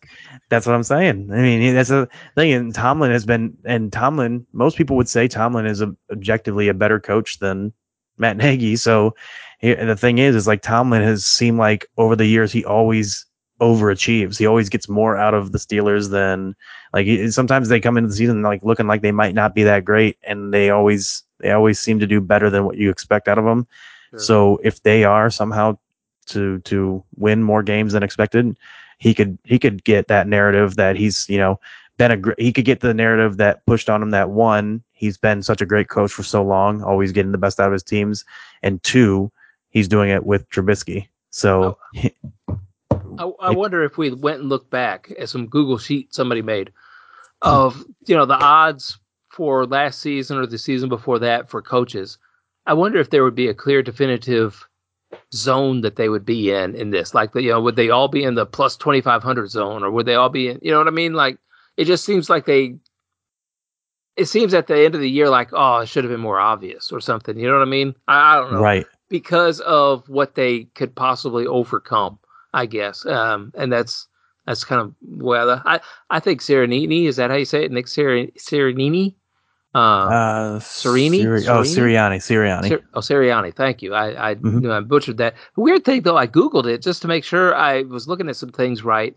that's what I'm saying. I mean, that's a thing. And Tomlin has been, and Tomlin, most people would say Tomlin is a, objectively a better coach than Matt Nagy. So the thing is, is like Tomlin has seemed like over the years he always overachieves. He always gets more out of the Steelers than like sometimes they come into the season like looking like they might not be that great, and they always they always seem to do better than what you expect out of them. Sure. So if they are somehow to to win more games than expected, he could he could get that narrative that he's you know been a he could get the narrative that pushed on him that one he's been such a great coach for so long, always getting the best out of his teams, and two he's doing it with Trubisky. So. Oh. I, I wonder if we went and looked back at some Google sheet somebody made of you know the odds for last season or the season before that for coaches. I wonder if there would be a clear, definitive zone that they would be in in this. Like, you know, would they all be in the plus twenty five hundred zone, or would they all be in? You know what I mean? Like, it just seems like they. It seems at the end of the year like, oh, it should have been more obvious or something. You know what I mean? I, I don't know. Right. Because of what they could possibly overcome. I guess. Um, and that's that's kind of well, I I think Serenini is that how you say it? Nick Ser- Serenini. Uh, uh Serini? Siri- oh, Sirianni, Sirianni. Sir- oh, Sirianni. Thank you. I I, mm-hmm. knew I butchered that. weird thing though, I googled it just to make sure I was looking at some things right.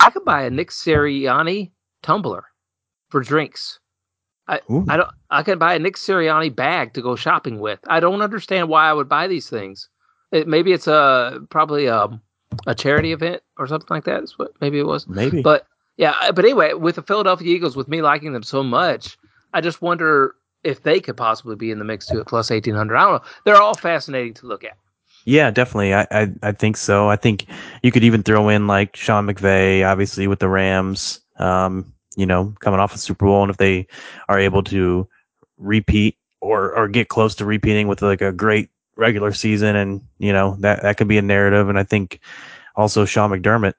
I could buy a Nick Sirianni tumbler for drinks. I, I don't. I could buy a Nick Sirianni bag to go shopping with. I don't understand why I would buy these things. It, maybe it's a probably a um, a charity event or something like that. Is what maybe it was. Maybe. But yeah, but anyway, with the Philadelphia Eagles, with me liking them so much, I just wonder if they could possibly be in the mix too at plus eighteen hundred. I don't know. They're all fascinating to look at. Yeah, definitely. I, I, I think so. I think you could even throw in like Sean McVay, obviously with the Rams. Um, you know, coming off a Super Bowl, and if they are able to repeat or or get close to repeating with like a great regular season, and you know that that could be a narrative. And I think also Sean McDermott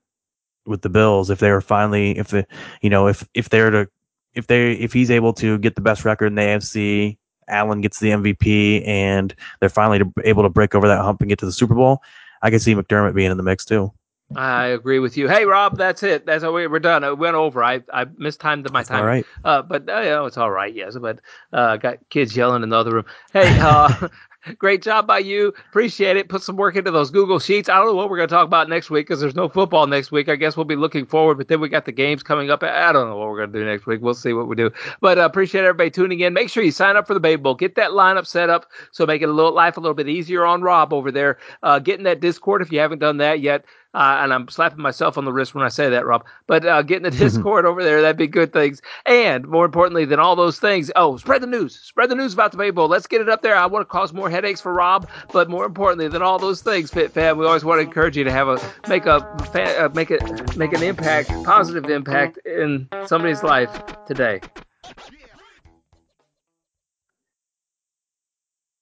with the Bills, if they were finally, if the, you know, if if they're to, if they, if he's able to get the best record in the AFC, Allen gets the MVP, and they're finally able to break over that hump and get to the Super Bowl, I can see McDermott being in the mix too. I agree with you. Hey, Rob, that's it. That's how we, we're done. It went over. I I mistimed my time. All right. Uh, but uh, you know, it's all right. Yes, but uh, got kids yelling in the other room. Hey, uh, Great job by you. Appreciate it. Put some work into those Google Sheets. I don't know what we're going to talk about next week because there's no football next week. I guess we'll be looking forward, but then we got the games coming up. I don't know what we're going to do next week. We'll see what we do. But uh, appreciate everybody tuning in. Make sure you sign up for the Baby Bowl. Get that lineup set up so make it a little life a little bit easier on Rob over there. Uh, get in that Discord if you haven't done that yet. Uh, and I'm slapping myself on the wrist when I say that, Rob. But uh, getting the Discord over there, that'd be good things. And more importantly than all those things, oh, spread the news. Spread the news about the Baby Bowl. Let's get it up there. I want to cause more headaches for Rob, but more importantly than all those things, Fit Fam, we always want to encourage you to have a make a uh, make it make an impact, positive impact in somebody's life today.